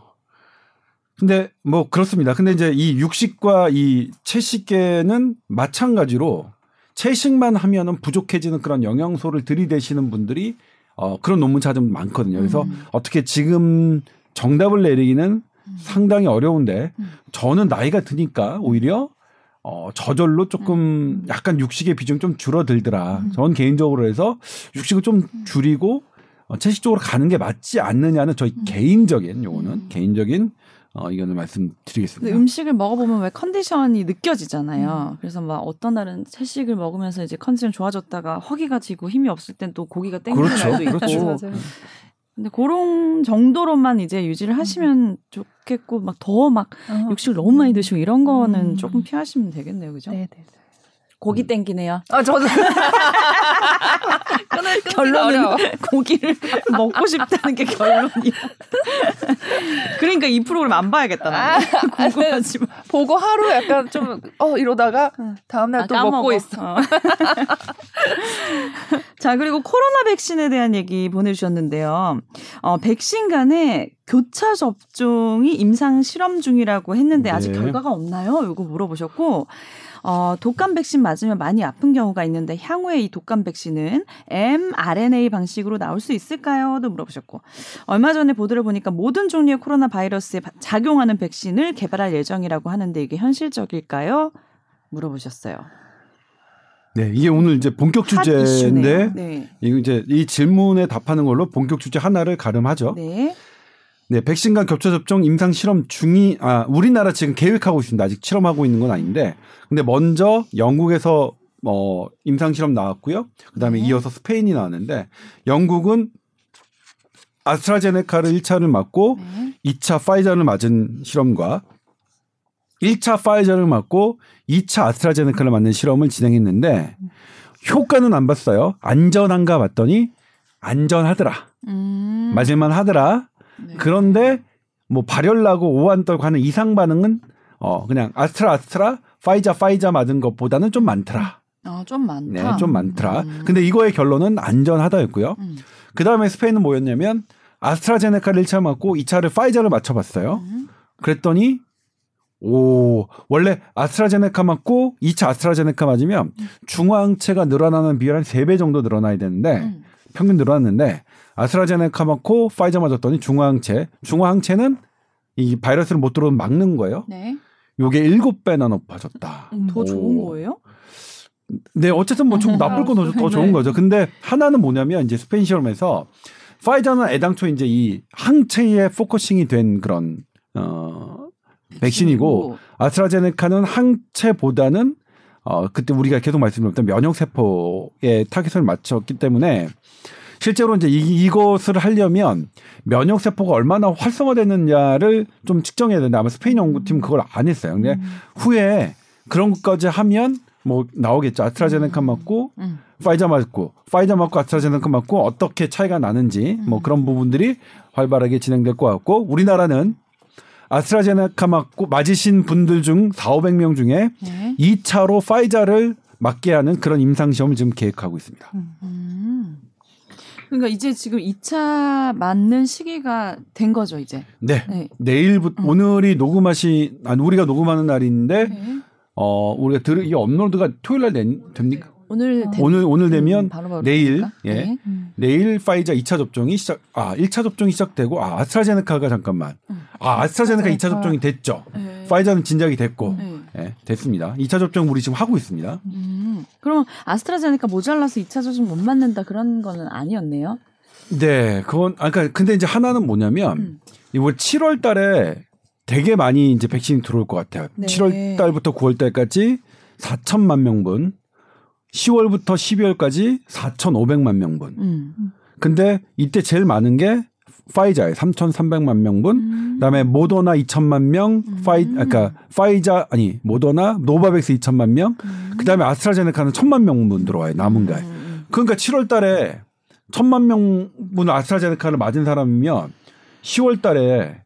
근데 뭐 그렇습니다. 근데 이제 이 육식과 이 채식계는 마찬가지로 채식만 하면은 부족해지는 그런 영양소를 들이대시는 분들이 어, 그런 논문 찾으면 많거든요. 그래서 음. 어떻게 지금 정답을 내리기는 상당히 어려운데 음. 저는 나이가 드니까 오히려 어 저절로 조금 음. 약간 육식의 비중 좀 줄어들더라. 전 개인적으로 해서 육식을 좀 음. 줄이고 어, 채식 쪽으로 가는 게 맞지 않느냐는 저희 개인적인 요거는 음. 개인적인 어 이거는 근데 말씀드리겠습니다. 음식을 먹어보면 왜 컨디션이 느껴지잖아요. 음. 그래서 막 어떤 날은 채식을 먹으면서 이제 컨디션 좋아졌다가 허기가 지고 힘이 없을 땐 또 고기가 땡기는 그렇죠. 날도 있고. 그렇죠. 근데 그런 정도로만 이제 유지를 하시면 좋겠고 막더막 어. 육식을 너무 많이 드시고 이런 거는 음. 조금 피하시면 되겠네요, 그죠? 네, 네. 고기 땡기네요. 아, 저도. 끊을, 결론은 고기를 먹고 싶다는 게 결론이야. 그러니까 이 프로그램 안 봐야겠다. 나는. 궁금하지만. 보고 하루 약간 좀, 어, 이러다가 다음날 아, 또 까먹어. 먹고 있어. 어. 자, 그리고 코로나 백신에 대한 얘기 보내주셨는데요. 어, 백신 간의 교차 접종이 임상 실험 중이라고 했는데 아직 네. 결과가 없나요? 이거 물어보셨고, 어, 독감 백신 맞으면 많이 아픈 경우가 있는데 향후에 이 독감 백신은 mRNA 방식으로 나올 수 있을까요?도 물어보셨고 얼마 전에 보도를 보니까 모든 종류의 코로나 바이러스에 바- 작용하는 백신을 개발할 예정이라고 하는데 이게 현실적일까요? 물어보셨어요. 네, 이게 오늘 이제 본격. 주제인데 네. 이거 이제 이 질문에 답하는 걸로 본격 주제 하나를 가름하죠. 네. 네, 백신 간 겹쳐 접종 임상 실험 중이 아 우리나라 지금 계획하고 있습니다. 아직 실험하고 있는 건 아닌데, 근데 먼저 영국에서 뭐 임상 실험 나왔고요. 그다음에 네. 이어서 스페인이 나왔는데 영국은 아스트라제네카를 1차를 맞고 네. 2차 파이저를 맞은 실험과 1차 파이저를 맞고 2차 아스트라제네카를 맞는 실험을 진행했는데 효과는 안 봤어요. 안전한가 봤더니 안전하더라. 음. 맞을만 하더라. 네. 그런데 뭐 발열 나고 오한 떨고 하는 이상 반응은 어 그냥 아스트라 아스트라 파이자 파이자 맞은 것보다는 좀 많더라. 아, 좀 많다. 네, 좀 많더라. 음. 근데 이거의 결론은 안전하다였고요. 음. 그 다음에 스페인은 뭐였냐면 아스트라제네카를 1차 맞고 2차를 파이자를 맞춰 봤어요. 음. 그랬더니 오 원래 아스트라제네카 맞고 2차 아스트라제네카 맞으면 중화항체가 늘어나는 비율 한 3배 정도 늘어나야 되는데 음. 평균 늘어났는데 아스트라제네카 맞고 파이자 맞았더니 중화항체 중화항체는 이 바이러스를 못 들어오면 막는 거예요. 네. 요게 7배나 높아졌다. 더 좋은 거예요? 네, 어쨌든 뭐 좀 나쁠 건 더 좋은 네. 거죠. 근데 하나는 뭐냐면 이제 스페인 실험에서 파이자는 애당초 이제 이 항체에 focusing이 된 그런 어 백신이고 아스트라제네카는 항체보다는 어 그때 우리가 계속 말씀드렸던 면역 세포에 타겟을 맞췄기 때문에 실제로 이제 이, 이것을 하려면 면역 세포가 얼마나 활성화되느냐를 좀 측정해야 되는데 아마 스페인 연구팀 그걸 안 했어요. 근데 음. 후에 그런 것까지 하면 뭐 나오겠죠. 아스트라제네카 맞고 음. 파이자 맞고 파이자 맞고 아스트라제네카 맞고 어떻게 차이가 나는지 뭐 음. 그런 부분들이 활발하게 진행될 것 같고 우리나라는 아스트라제네카 맞고 맞으신 분들 중 4, 500명 중에 네. 2차로 파이자를 맞게 하는 그런 임상 시험을 지금 계획하고 있습니다. 음. 그러니까 이제 지금 2차 맞는 시기가 된 거죠, 이제. 네. 네. 내일부터 오늘이 녹음하시 아니 우리가 녹음하는 날인데 네. 어 우리가 들이 업로드가 토요일 날 된- 됩니까? 오늘 된- 오늘 오늘 되면 음, 바로 바로 내일 됩니까? 예 네. 내일 파이자 2차 접종이 시작 아 1차 접종이 시작되고 아 아스트라제네카가 잠깐만 음. 아 아스트라제네카 2차 아스트라제네카. 접종이 됐죠. 네. 파이자는 진작이 됐고 네. 예 됐습니다. 2차 접종 우리 지금 하고 있습니다. 음. 그러면 아스트라제네카 모자라서 2차 접종 못 맞는다 그런 거는 아니었네요. 네, 그건 아까 그러니까 근데 이제 하나는 뭐냐면 음. 이번 7월 달에 되게 많이 이제 백신이 들어올 것 같아요. 네. 7월 달부터 9월 달까지 4천만 명분, 10월부터 12월까지 4,500만 명분. 음. 근데 이때 제일 많은 게 파이자에 3,300만 명분, 음. 그다음에 모더나 2천만 명, 파이 그러니까 파이자 아니 모더나 노바백스 2천만 명, 그다음에 아스트라제네카는 1천만 명분 들어와요 남은 게. 음. 그러니까 7월 달에 천만 명분 아스트라제네카를 맞은 사람이면 10월 달에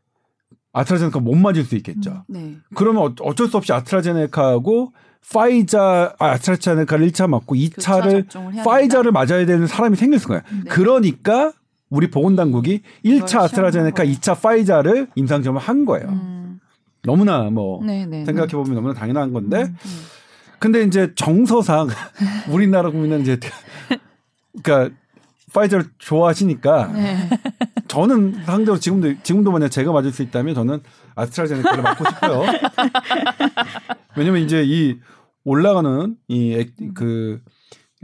아스트라제네카 못 맞을 수 있겠죠. 네. 그러면 어- 어쩔 수 없이 아스트라제네카하고 파이자 아, 아스트라제네카를 1차 맞고 교차 2차를 접종을 해야 파이자를 맞아야 되는 사람이 생길 거예요. 네. 그러니까 우리 보건 당국이 1차 시험한 아스트라제네카, 거예요. 2차 파이자를 임상시험을 한 거예요. 음. 너무나 뭐 네, 네. 생각해 보면 너무나 당연한 건데 음. 근데 이제 정서상 우리나라 국민은 이제 그러니까 파이저를 좋아하시니까 네. 저는 상대로 지금도 지금도 만약 제가 맞을 수 있다면 저는 아스트라제네카를 맞고 싶어요. 왜냐면 이제 이 올라가는 이 그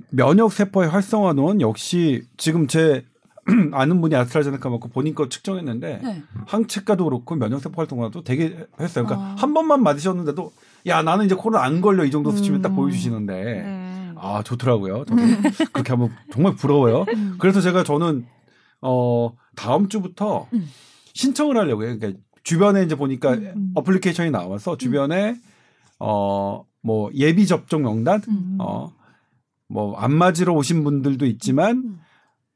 면역 세포의 활성화는 역시 지금 제 아는 분이 아스트라제네카 맞고 본인 거 측정했는데 네. 항체가도 그렇고 면역 세포 활성화도 되게 했어요. 그러니까 아. 한 번만 맞으셨는데도 야 나는 이제 코로나 안 걸려 이 정도 수치면 딱 음. 보여주시는데 네. 아 좋더라고요. 그렇게 하면 정말 부러워요. 음. 그래서 제가 저는 어 다음 주부터 음. 신청을 하려고 해요. 그러니까 주변에 이제 보니까 음. 어플리케이션이 나와서 주변에 어 뭐 예비 접종 명단 음. 어뭐 안 맞으러 오신 분들도 있지만 음.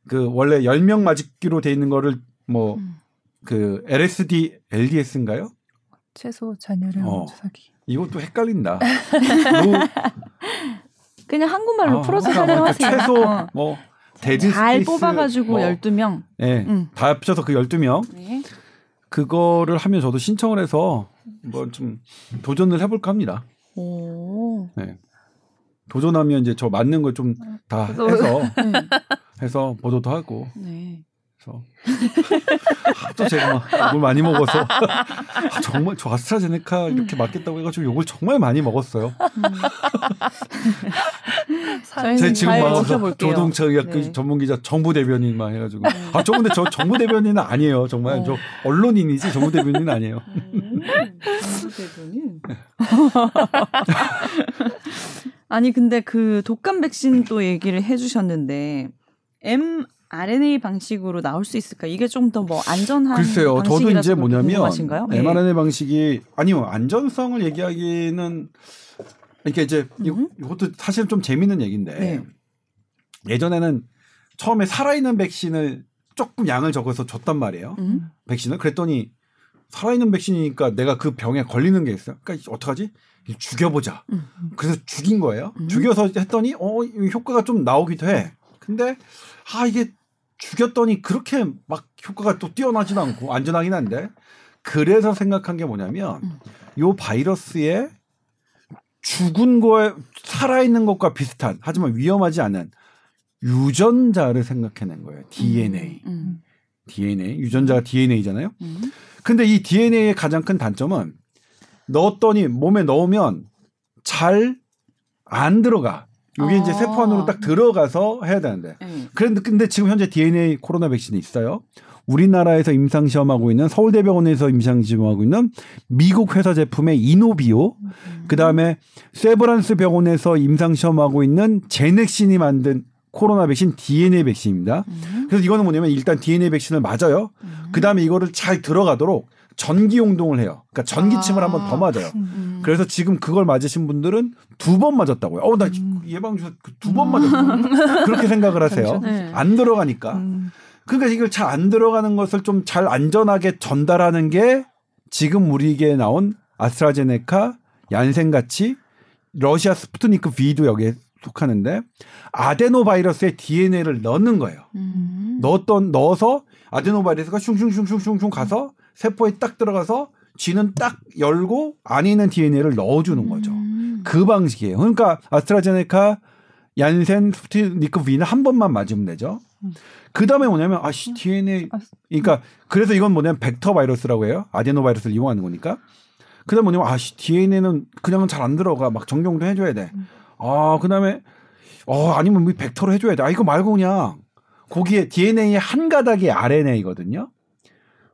그 원래 10명 맞기로 돼 있는 거를 뭐 음. 그 LSD, LDS인가요? 최소 잔여량 어. 주사기. 이것도 헷갈린다. 뭐, 그냥 한국말로 아, 풀어서 그러니까 설명하세요. 최소 어. 뭐 dead 잘 space 뽑아가지고 뭐, 12명. 예, 음. 다 합쳐서 그 12명 네. 그거를 하면 저도 신청을 해서 뭐 좀 도전을 해볼까 합니다. 오. 네. 도전하면 이제 저 맞는 걸 좀다 그래서- 해서 네. 해서 보도도 하고 네. 그래서 또 제가 막 욕을 많이 먹어서 아, 정말 저 아스트라제네카 이렇게 맞겠다고 해가지고 욕을 정말 많이 먹었어요. 제 지금 잘 막. 조동차 의학 네. 전문 기자 정부 대변인 막 해가지고 아저 근데 저 정부 대변인은 아니에요 정말 어. 저 언론인이지 정부 대변인은 아니에요. 음, 대표님. 아니 근데 그 독감 백신 또 얘기를 해주셨는데 mRNA 방식으로 나올 수 있을까? 이게 좀 더 뭐 안전한 글쎄요 저도 이제 뭐냐면 궁금하신가요? 네. mRNA 방식이 아니요 안전성을 얘기하기는 이렇게 이제 이- 음. 이것도 사실 좀 재밌는 얘기인데 네. 예전에는 처음에 살아있는 백신을 조금 양을 적어서 줬단 말이에요. 음? 백신을 그랬더니 살아있는 백신이니까 내가 그 병에 걸리는 게 있어요. 그러니까 어떡하지? 죽여보자. 음. 그래서 죽인 거예요. 음. 죽여서 했더니 어이 효과가 좀 나오기도 해. 근데 아 이게 죽였더니 그렇게 막 효과가 또 뛰어나지는 않고 안전하긴 한데 그래서 생각한 게 뭐냐면 음. 요 바이러스에 죽은 거에 살아있는 것과 비슷한 하지만 위험하지 않은 유전자를 생각해낸 거예요. DNA. 음. DNA. 유전자가 DNA잖아요. 음. 근데 이 DNA의 가장 큰 단점은 넣었더니 몸에 넣으면 잘 안 들어가. 이게 이제 아. 세포 안으로 딱 들어가서 해야 되는데. 네. 그런데 근데 지금 현재 DNA 코로나 백신이 있어요. 우리나라에서 임상 시험하고 있는 서울대병원에서 임상 시험하고 있는 미국 회사 제품의 이노비오, 음. 그 다음에 세브란스 병원에서 임상 시험하고 있는 제넥신이 만든 코로나 백신 DNA 백신입니다. 음. 그래서 이거는 뭐냐면 일단 DNA 백신을 맞아요. 음. 그다음에 이거를 잘 들어가도록 전기 용동을 해요. 그러니까 전기침을 아. 한번 더 맞아요. 음. 그래서 지금 그걸 맞으신 분들은 두 번 맞았다고요. 어, 나 음. 예방 주사 두 번 맞았어. 그렇게 생각을 하세요. 네. 안 들어가니까. 음. 그러니까 이걸 잘 안 들어가는 것을 좀 잘 안전하게 전달하는 게 지금 우리에게 나온 아스트라제네카, 얀센 같이 러시아 스푸트니크 V도 여기에 속하는데 아데노 바이러스의 DNA를 넣는 거예요. 음. 넣었던 넣어서 아데노 바이러스가 슝슝슝슝슝슝 가서 세포에 딱 들어가서 쥐는 딱 열고 안에 있는 DNA를 넣어주는 거죠. 음. 그 방식이에요. 그러니까 아스트라제네카, 얀센, 스푸트니크 V는 한 번만 맞으면 되죠. 그 다음에 뭐냐면 아씨 DNA 아, 그러니까 그래서 이건 뭐냐면 벡터 바이러스라고 해요. 아데노 바이러스를 이용하는 거니까. 그다음 에 뭐냐면 아씨 DNA는 그냥 잘 안 들어가 막 정경도 해줘야 돼. 아 그다음에 어 아니면 뭐 벡터로 해줘야 돼. 아 이거 말고 그냥 거기에 DNA의 한 가닥이 RNA거든요.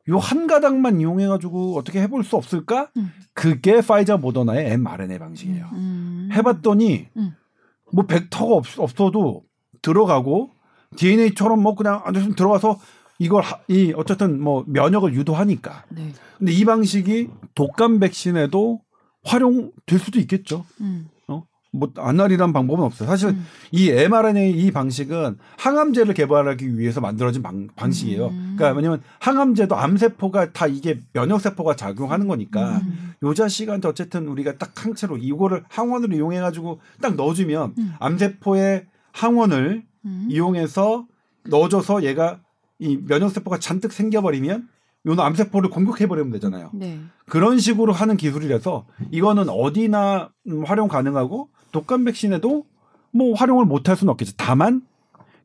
요 한 가닥만 이용해 가지고 어떻게 해볼 수 없을까? 음. 그게 파이자 모더나의 mRNA 방식이에요. 음. 해봤더니 음. 뭐 벡터가 없, 없어도 들어가고 DNA처럼 뭐 그냥 앉아서 들어가서 이걸 하- 이 어쨌든 뭐 면역을 유도하니까. 네. 근데 이 방식이 독감 백신에도 활용될 수도 있겠죠. 음. 뭐 안날이란 방법은 없어요. 사실 음. 이 mRNA 이 방식은 항암제를 개발하기 위해서 만들어진 방, 방식이에요. 음. 그러니까 왜냐면 항암제도 암세포가 다 이게 면역세포가 작용하는 거니까 음. 요 자식한테 어쨌든 우리가 딱 항체로 이거를 항원으로 이용해 가지고 딱 넣어주면 음. 암세포의 항원을 음. 이용해서 넣어줘서 얘가 이 면역세포가 잔뜩 생겨버리면 요 암세포를 공격해버리면 되잖아요. 네. 그런 식으로 하는 기술이라서 이거는 어디나 음, 활용 가능하고 독감 백신에도 뭐 활용을 못할 수는 없겠죠. 다만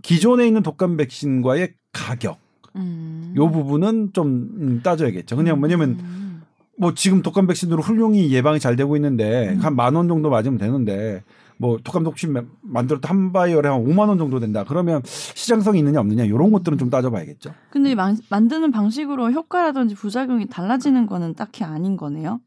기존에 있는 독감 백신과의 가격 음. 요 부분은 좀 음, 따져야겠죠. 그냥 뭐냐면 음. 뭐 지금 독감 백신으로 훌륭히 예방이 잘 되고 있는데 음. 한만 원 정도 맞으면 되는데 뭐 독감 독신 마- 만들었다 한 바이얼에 한 5만 원 정도 된다. 그러면 시장성이 있느냐 없느냐 이런 것들은 좀 따져봐야겠죠. 근데 만, 만드는 방식으로 효과라든지 부작용이 달라지는 거는 딱히 아닌 거네요.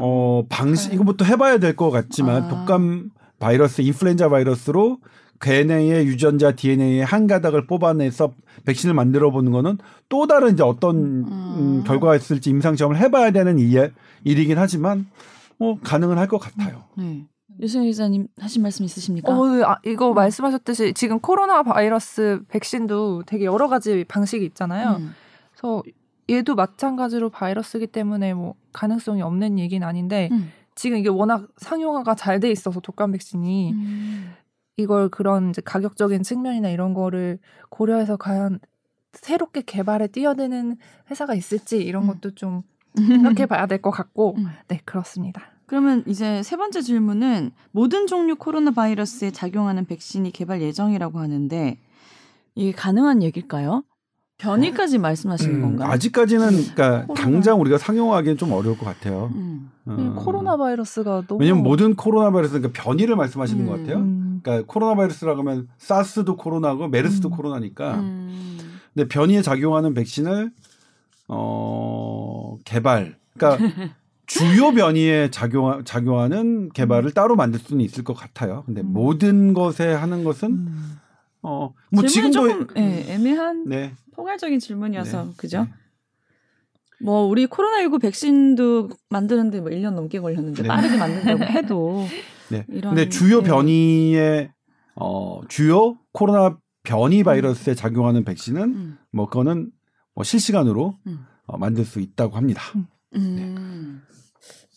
어 방식 이거부터 해봐야 될 것 같지만 아. 독감 바이러스, 인플루엔자 바이러스로 괴내의 유전자 DNA의 한 가닥을 뽑아내서 백신을 만들어 보는 거는 또 다른 이제 어떤 음, 음. 결과가 있을지 임상 시험을 해봐야 되는 일, 일이긴 하지만 뭐 가능은 할 것 같아요. 네. 유승희 기자님 하신 말씀 있으십니까? 어, 네. 아, 이거 말씀하셨듯이 지금 코로나 바이러스 백신도 되게 여러 가지 방식이 있잖아요. 음. 그래서 얘도 마찬가지로 바이러스기 때문에 뭐 가능성이 없는 얘기는 아닌데 음. 지금 이게 워낙 상용화가 잘 돼 있어서 독감 백신이 음. 이걸 그런 이제 가격적인 측면이나 이런 거를 고려해서 과연 새롭게 개발에 뛰어드는 회사가 있을지 이런 음. 것도 좀 생각해 봐야 될 것 같고 음. 네 그렇습니다. 그러면 이제 세 번째 질문은 모든 종류 코로나 바이러스에 작용하는 백신이 개발 예정이라고 하는데 이게 가능한 얘기일까요? 변이까지 말씀하시는 음, 건가요? 아직까지는 그러니까 코로나. 당장 우리가 상용하기엔 좀 어려울 것 같아요. 음. 어. 코로나 바이러스가 너무 왜냐면 모든 코로나 바이러스 그러니까 변이를 말씀하시는 음. 것 같아요. 음, 그러니까 코로나 바이러스라고 하면 사스도 코로나고 메르스도 음. 코로나니까 음. 근데 변이에 작용하는 백신을 어 개발 그러니까 주요 변이에 작용 작용하는 개발을 따로 만들 수는 있을 것 같아요. 근데 음. 모든 것에 하는 것은 음. 어뭐 질문이 지금도 조금 예, 애매한 네 포괄적인 질문이어서 네. 그죠? 네. 뭐 우리 코로나19 백신도 만드는데 뭐 1년 넘게 걸렸는데 네. 빠르게 만든다고 해도 네. 이런 근데 주요 네. 변이에 어 주요 코로나 변이 바이러스에 작용하는 백신은 음. 뭐 그거는 뭐 실시간으로 음. 어, 만들 수 있다고 합니다. 음.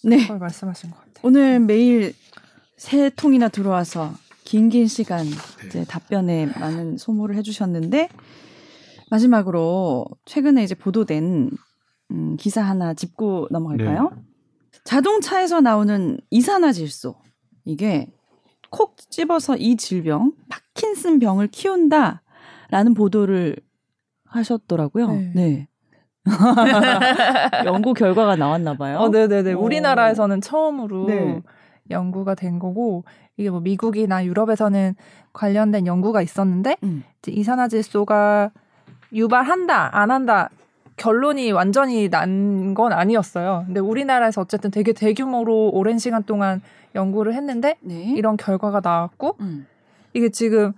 네. 그걸 말씀하신 것 같아요. 오늘 메일 세 통이나 들어와서 긴긴 시간 네. 이제 답변에 많은 소모를 해주셨는데 마지막으로 최근에 이제 보도된 음, 기사 하나 짚고 넘어갈까요? 네. 자동차에서 나오는 이산화 질소 이게 콕 집어서 이 질병 파킨슨 병을 키운다라는 보도를 하셨더라고요. 네. 네. 연구 결과가 나왔나 봐요. 어, 네네네. 오. 우리나라에서는 처음으로 네. 연구가 된 거고 이게 뭐 미국이나 유럽에서는 관련된 연구가 있었는데 음. 이제 이산화질소가 유발한다 안 한다 결론이 완전히 난 건 아니었어요. 근데 우리나라에서 어쨌든 되게 대규모로 오랜 시간 동안 연구를 했는데 네. 이런 결과가 나왔고 음. 이게 지금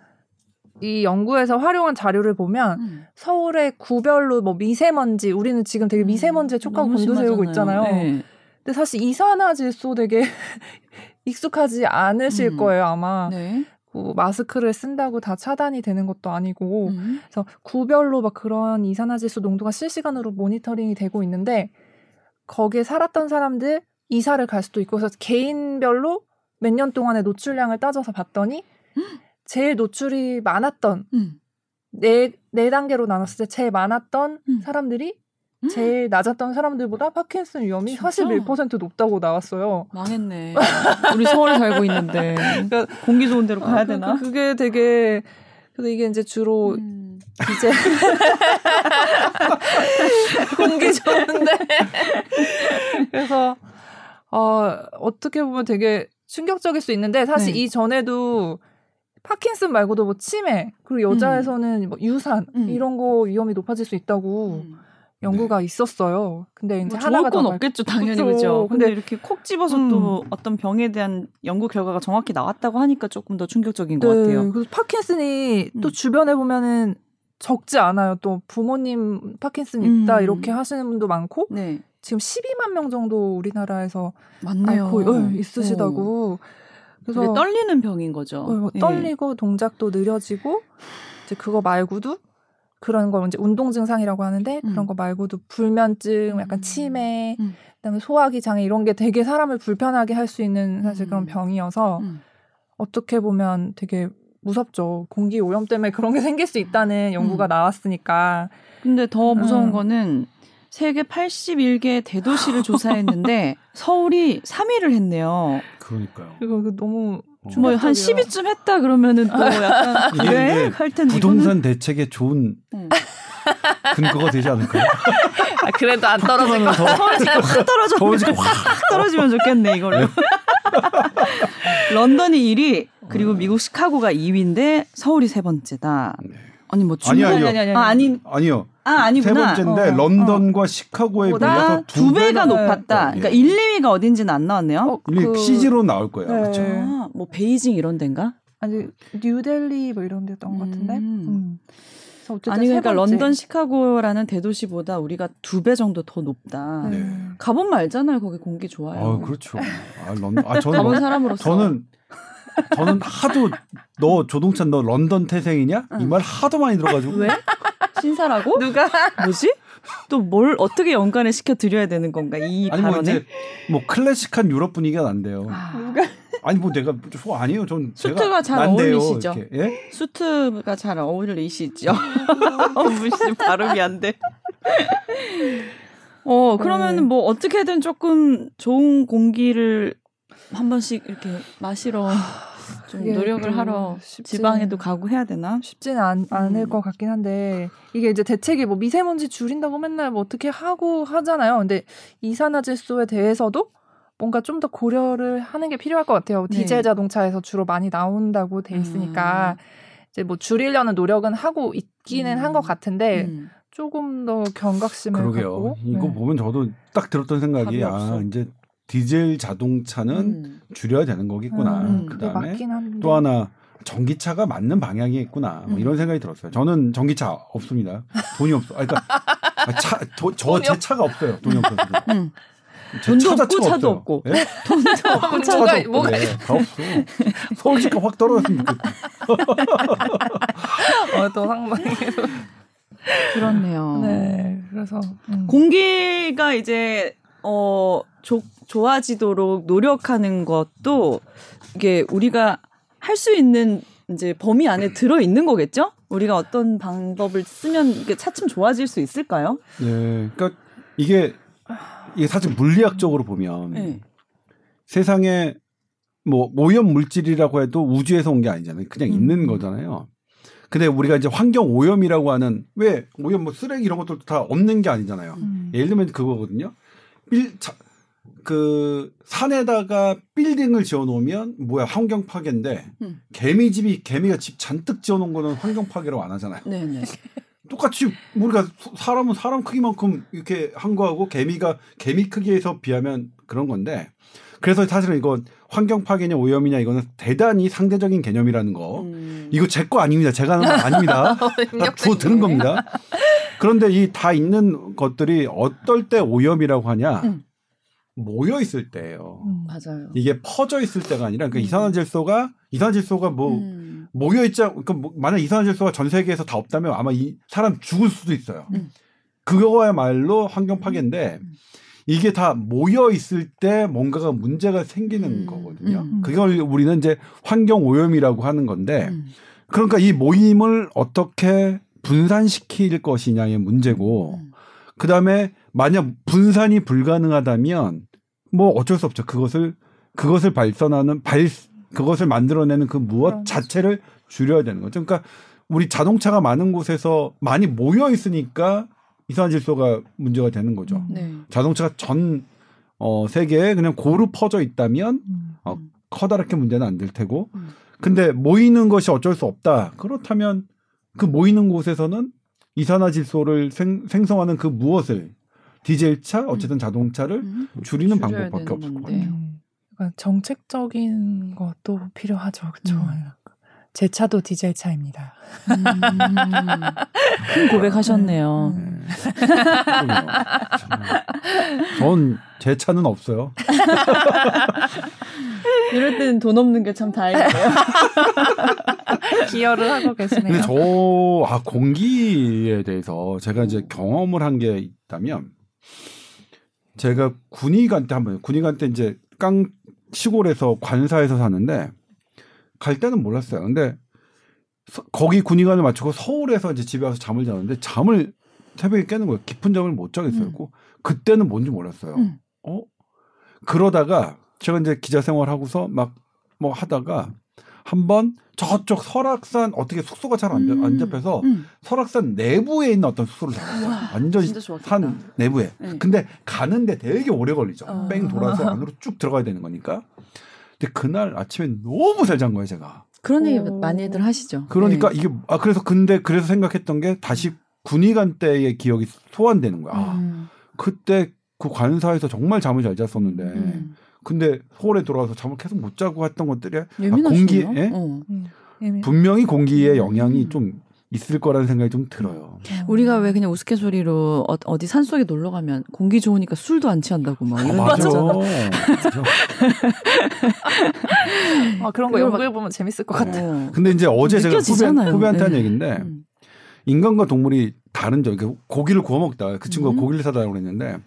이 연구에서 활용한 자료를 보면 음. 서울의 구별로 뭐 미세먼지 우리는 지금 되게 미세먼지에 촉하고 음, 곤두 세우고 심하잖아요. 있잖아요. 네. 근데 사실 이산화질소 되게 익숙하지 않으실 음. 거예요 아마. 네. 뭐 마스크를 쓴다고 다 차단이 되는 것도 아니고 음. 그래서 구별로 막 그런 이산화질소 농도가 실시간으로 모니터링이 되고 있는데 거기에 살았던 사람들 이사를 갈 수도 있고 그래서 개인별로 몇 년 동안의 노출량을 따져서 봤더니 제일 노출이 많았던 음. 네, 네 단계로 나눴을 때 제일 많았던 음. 사람들이 음. 제일 낮았던 사람들보다 파킨슨 위험이 진짜? 41% 높다고 나왔어요. 망했네. 우리 서울에 살고 있는데 공기 좋은 데로 가야 아, 그- 되나? 그- 그게 되게 근데 이게 이제 주로 음. 이제 공기 좋은데 그래서 어 어떻게 보면 되게 충격적일 수 있는데 사실 네. 이 전에도 파킨슨 말고도 뭐 치매 그리고 여자에서는 뭐 유산 음. 이런 거 위험이 높아질 수 있다고 음. 연구가 있었어요. 근데 이제 뭐 하나가 건더 없겠죠, 당연히. 그죠. 근데, 근데 이렇게 콕 집어서 음. 또 어떤 병에 대한 연구 결과가 정확히 나왔다고 하니까 조금 더 충격적인 것 네, 같아요. 그래서 파킨슨이 또 음. 주변에 보면은 적지 않아요. 또 부모님 파킨슨 있다 음. 이렇게 하시는 분도 많고 네, 지금 12만 명 정도 우리나라에서 맞네요. 앓고 어, 있으시다고. 그래서 그래서 떨리는 병인 거죠. 어, 뭐 예. 떨리고 동작도 느려지고 이제 그거 말고도 그런 걸 이제 운동 증상이라고 하는데 음. 그런 거 말고도 불면증, 약간 음. 치매, 음. 그다음에 소화기 장애 이런 게 되게 사람을 불편하게 할 수 있는 사실 그런 음. 병이어서 음. 어떻게 보면 되게 무섭죠. 공기 오염 때문에 그런 게 생길 수 있다는 연구가 음. 나왔으니까. 근데 더 무서운 음. 거는 세계 81개 대도시를 조사했는데 서울이 3위를 했네요. 그러니까요. 그 너무 어. 뭐한 충격적이야. 10위쯤 했다 그러면은 또 약간 이게 그래 근데 할 텐데 부동산 대책에 좋은 음. 근거가 되지 않을까요? 아, 그래도 안 떨어질 거. 확 떨어져 서울시가 확확 떨어지면 좋겠네 이걸로. 런던이 1위 그리고 미국 시카고가 2위인데 서울이 세 번째다. 네. 아니 뭐 아니, 중국 아니요. 아니, 아니, 아니. 아 아니 아니요. 아세 아니구나. 번째인데 어, 런던과 시카고에 보다 비해서 두 배가 네. 높았다. 네. 그러니까 1, 2위가 어딘지는 안 나왔네요. 어, 그- CG로 나올 거예요. 네. 그렇죠. 아, 뭐 베이징 이런 데인가? 아니 뉴델리 뭐 이런 데였던 것 같은데. 음. 음. 그래서 어쨌든 아니 세 그러니까. 런던 시카고라는 대도시보다 우리가 두 배 정도 더 높다. 네. 네. 가본 말잖아요. 거기 공기 좋아요. 아, 그렇죠. 아, 런던. 아, 저는 가본 런- 사람으로서 저는 저는 하도 너 조동찬 너 런던 태생이냐? 이 응. 말 하도 많이 들어가지고 왜 신사라고? 누가 뭐지? 또 뭘 어떻게 연관을 시켜 드려야 되는 건가 이 아니 뭐 발언에? 이제 뭐 클래식한 유럽 분위기가 난대요. 아, 아니 뭐 내가 저 아니에요. 전 수트가 잘 난데요, 어울리시죠? 이렇게. 예? 수트가 잘 어울리시죠? 무슨 발음이 안 돼. 어 그러면은 네. 뭐 어떻게든 조금 좋은 공기를 한 번씩 이렇게 마시러 좀 노력을 또 하러 지방에도 가고 해야 되나? 쉽지는 않, 않을 음. 것 같긴 한데 이게 이제 대책이 뭐 미세먼지 줄인다고 맨날 뭐 어떻게 하고 하잖아요. 근데 이산화질소에 대해서도 뭔가 좀 더 고려를 하는 게 필요할 것 같아요. 네. 디젤 자동차에서 주로 많이 나온다고 돼 있으니까 이제 뭐 줄이려는 노력은 하고 있기는 음. 한것 같은데 음. 조금 더 경각심을 그러게요. 갖고 이거 네. 보면 저도 딱 들었던 생각이. 아 이제 디젤 자동차는 음. 줄여야 되는 거겠구나. 음, 그게 그다음에 또 하나 전기차가 맞는 방향이 있구나. 뭐 음. 이런 생각이 들었어요. 저는 전기차 없습니다. 돈이 없어. 아, 그러니까 아, 차, 돈이 저제 없- 차가 없어요. 돈이 없어서. 음. 제 돈도 차 없고 자체가 차도 없어요. 없고. 예? 돈도 없고 뭐가- 차도 없고. 뭐가 네, 다 없어. 서울시가 확 떨어졌으면 좋겠다. 어, 또 상당히 그렇네요. 네 그래서 음. 공기가 이제 어 조, 좋아지도록 노력하는 것도 이게 우리가 할 수 있는 이제 범위 안에 들어 있는 거겠죠? 우리가 어떤 방법을 쓰면 이게 차츰 좋아질 수 있을까요? 네, 그러니까 이게 이게 사실 물리학적으로 보면 네. 세상에 뭐 오염 물질이라고 해도 우주에서 온 게 아니잖아요. 그냥 음. 있는 거잖아요. 근데 우리가 이제 환경 오염이라고 하는 왜 오염 뭐 쓰레기 이런 것들도 다 없는 게 아니잖아요. 음. 예를 들면 그거거든요. 빌, 자, 그 산에다가 빌딩을 지어 놓으면 뭐야 환경 파괴인데 음. 개미 집이 개미가 집 잔뜩 지어 놓은 거는 환경 파괴라고 안 하잖아요. 네네. 똑같이 우리가 사람은 사람 크기만큼 이렇게 한 거하고 개미가 개미 크기에서 비하면 그런 건데 그래서 사실은 이건 환경 파괴냐 오염이냐 이거는 대단히 상대적인 개념이라는 거. 음. 이거 제 거 아닙니다. 제가 하는 거 아닙니다. 다 주워 들은 겁니다. 그런데 이 다 있는 것들이 어떨 때 오염이라고 하냐? 음. 모여 있을 때예요. 음. 맞아요. 이게 퍼져 있을 때가 아니라 그 음. 이산화질소가 이산화질소가 뭐 음. 모여 있자 그 뭐, 만약 이산화질소가 전 세계에서 다 없다면 아마 이 사람 죽을 수도 있어요. 음. 그거야말로 환경 파괴인데 음. 이게 다 모여 있을 때 뭔가가 문제가 생기는 음. 거거든요. 음. 그걸 우리는 이제 환경 오염이라고 하는 건데 음. 그러니까 이 모임을 어떻게 분산시킬 것이냐의 문제고 음. 그다음에 만약 분산이 불가능하다면 뭐 어쩔 수 없죠. 그것을 그것을 발산하는 발 그것을 만들어내는 그 무엇. 자체를 줄여야 되는 거죠. 그러니까 우리 자동차가 많은 곳에서 많이 모여 있으니까 이산화질소가 문제가 되는 거죠. 음. 네. 자동차가 전 어, 세계에 그냥 고루 퍼져 있다면 음. 어, 커다랗게 문제는 안 될 테고 음. 근데 모이는 것이 어쩔 수 없다. 그렇다면 그 모이는 곳에서는 이산화질소를 생, 생성하는 그 무엇을 디젤차 어쨌든 자동차를 음. 줄이는 줄여야 방법밖에 없을 것. 같아요. 음. 그러니까 정책적인 것도 필요하죠. 그렇죠. 음. 제 차도 디젤 차입니다. 음. 큰 고백하셨네요. 음. 전제 차는 없어요. 이럴 때는 돈 없는 게 참 다행이에요. 기여를 하고 계시네요. 근데 저, 아, 공기에 대해서 제가 이제 경험을 한 게 있다면 제가 군의관 때 한번, 군의관 때 이제 깡 시골에서 관사에서 사는데 갈 때는 몰랐어요. 근데 서- 거기 군의관을 마치고 서울에서 이제 집에 와서 잠을 자는데 잠을 새벽에 깨는 거예요. 깊은 잠을 못 자겠어요. 음. 그- 그때는 뭔지 몰랐어요. 음. 어? 그러다가 제가 이제 기자 생활하고서 막 뭐 하다가 한번 저쪽 설악산 어떻게 숙소가 잘안 음. 잡혀서 음. 설악산 내부에 있는 어떤 숙소를 잡았어요. 완전. 산 내부에. 네. 근데 가는데 되게 오래 걸리죠. 어. 뺑 돌아서 안으로 쭉 들어가야 되는 거니까. 근데 그날 아침에 너무 잘 잔 거예요, 제가. 그런 얘기 오. 많이들 하시죠. 그러니까 네. 이게 아 그래서 근데 그래서 생각했던 게 다시 군의관 때의 기억이 소환되는 거야. 아, 음. 그때 그 관사에서 정말 잠을 잘 잤었는데 음. 근데 서울에 돌아와서 잠을 계속 못 자고 했던 것들이 아, 예민하시네요. 공기- 예? 어. 음. 분명히 공기의 영향이 음. 좀 있을 거라는 생각이 좀 들어요. 우리가 왜 그냥 우스갯소리로 어, 어디 산속에 놀러 가면 공기 좋으니까 술도 안 취한다고 막 아, 이런 거 맞아. 아, 그런 거 연구해 보면 재밌을 것 같아. 어. 근데 이제 어제 제가 후배, 느껴지잖아요. 후배 한테 한 네. 얘기인데 음. 인간과 동물이 다른 점. 그러니까 고기를 구워 먹다. 그 친구가 음. 고기를 사달라고 그랬는데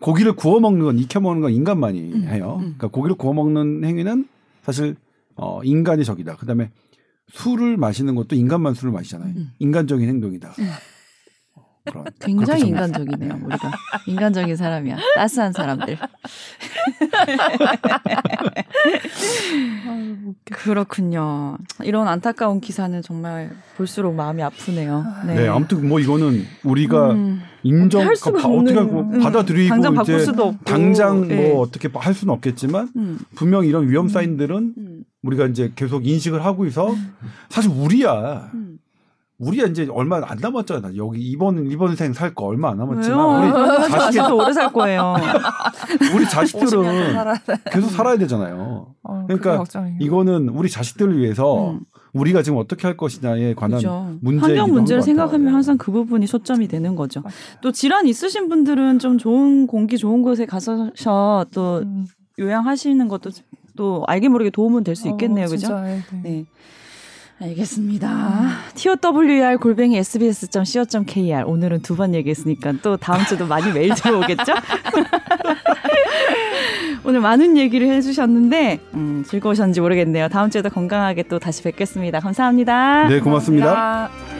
고기를 구워 먹는 건 익혀 먹는 건 인간만이 음. 해요. 음. 그러니까 고기를 구워 먹는 행위는 사실 어 인간이 적이다. 그다음에 술을 마시는 것도 인간만 술을 마시잖아요. 음. 인간적인 행동이다. 음. 그런 굉장히 인간적이네요. 우리가 인간적인 사람이야. 따스한 사람들. 아유. 그렇군요. 이런 안타까운 기사는 정말 볼수록 마음이 아프네요. 네. 네, 아무튼 뭐 이거는 우리가 음, 인정 할 수가 바- 어떻게 음, 받아들이고 당장 이제 바꿀 수도 없고 당장 네. 뭐 어떻게 할 수는 없겠지만 음, 분명 히 이런 위험 사인들은 음, 우리가 이제 계속 인식을 하고 있어 사실 우리야 음. 우리야 이제 얼마 안 남았잖아 여기 이번 이번 생 살 거 얼마 안 남았지만 왜요? 우리 자식 자식도 오래 살 거예요. 우리 50년 자식들은 살아야. 계속 살아야 되잖아요. 어, 그러니까. 이거는 우리 자식들을 위해서 음. 우리가 지금 어떻게 할 것이냐에 관한 그죠. 문제이기도 환경 문제를. 생각하면 네. 항상 그 부분이 초점이 되는 거죠. 맞아요. 또 질환 있으신 분들은 좀 좋은 공기 좋은 곳에 가서 또 음. 요양하시는 것도 또 알게 모르게 도움은 될 수 있겠네요. 어, 그죠? 진짜, 네. 네. 알겠습니다. TOWR 골뱅이 sbs.co.kr 오늘은 두 번 얘기했으니까 또 다음 주도 많이 메일 들어오겠죠? 오늘 많은 얘기를 해주셨는데 음, 즐거우셨는지 모르겠네요. 다음 주에도 건강하게 또 다시 뵙겠습니다. 감사합니다. 네, 고맙습니다. 감사합니다.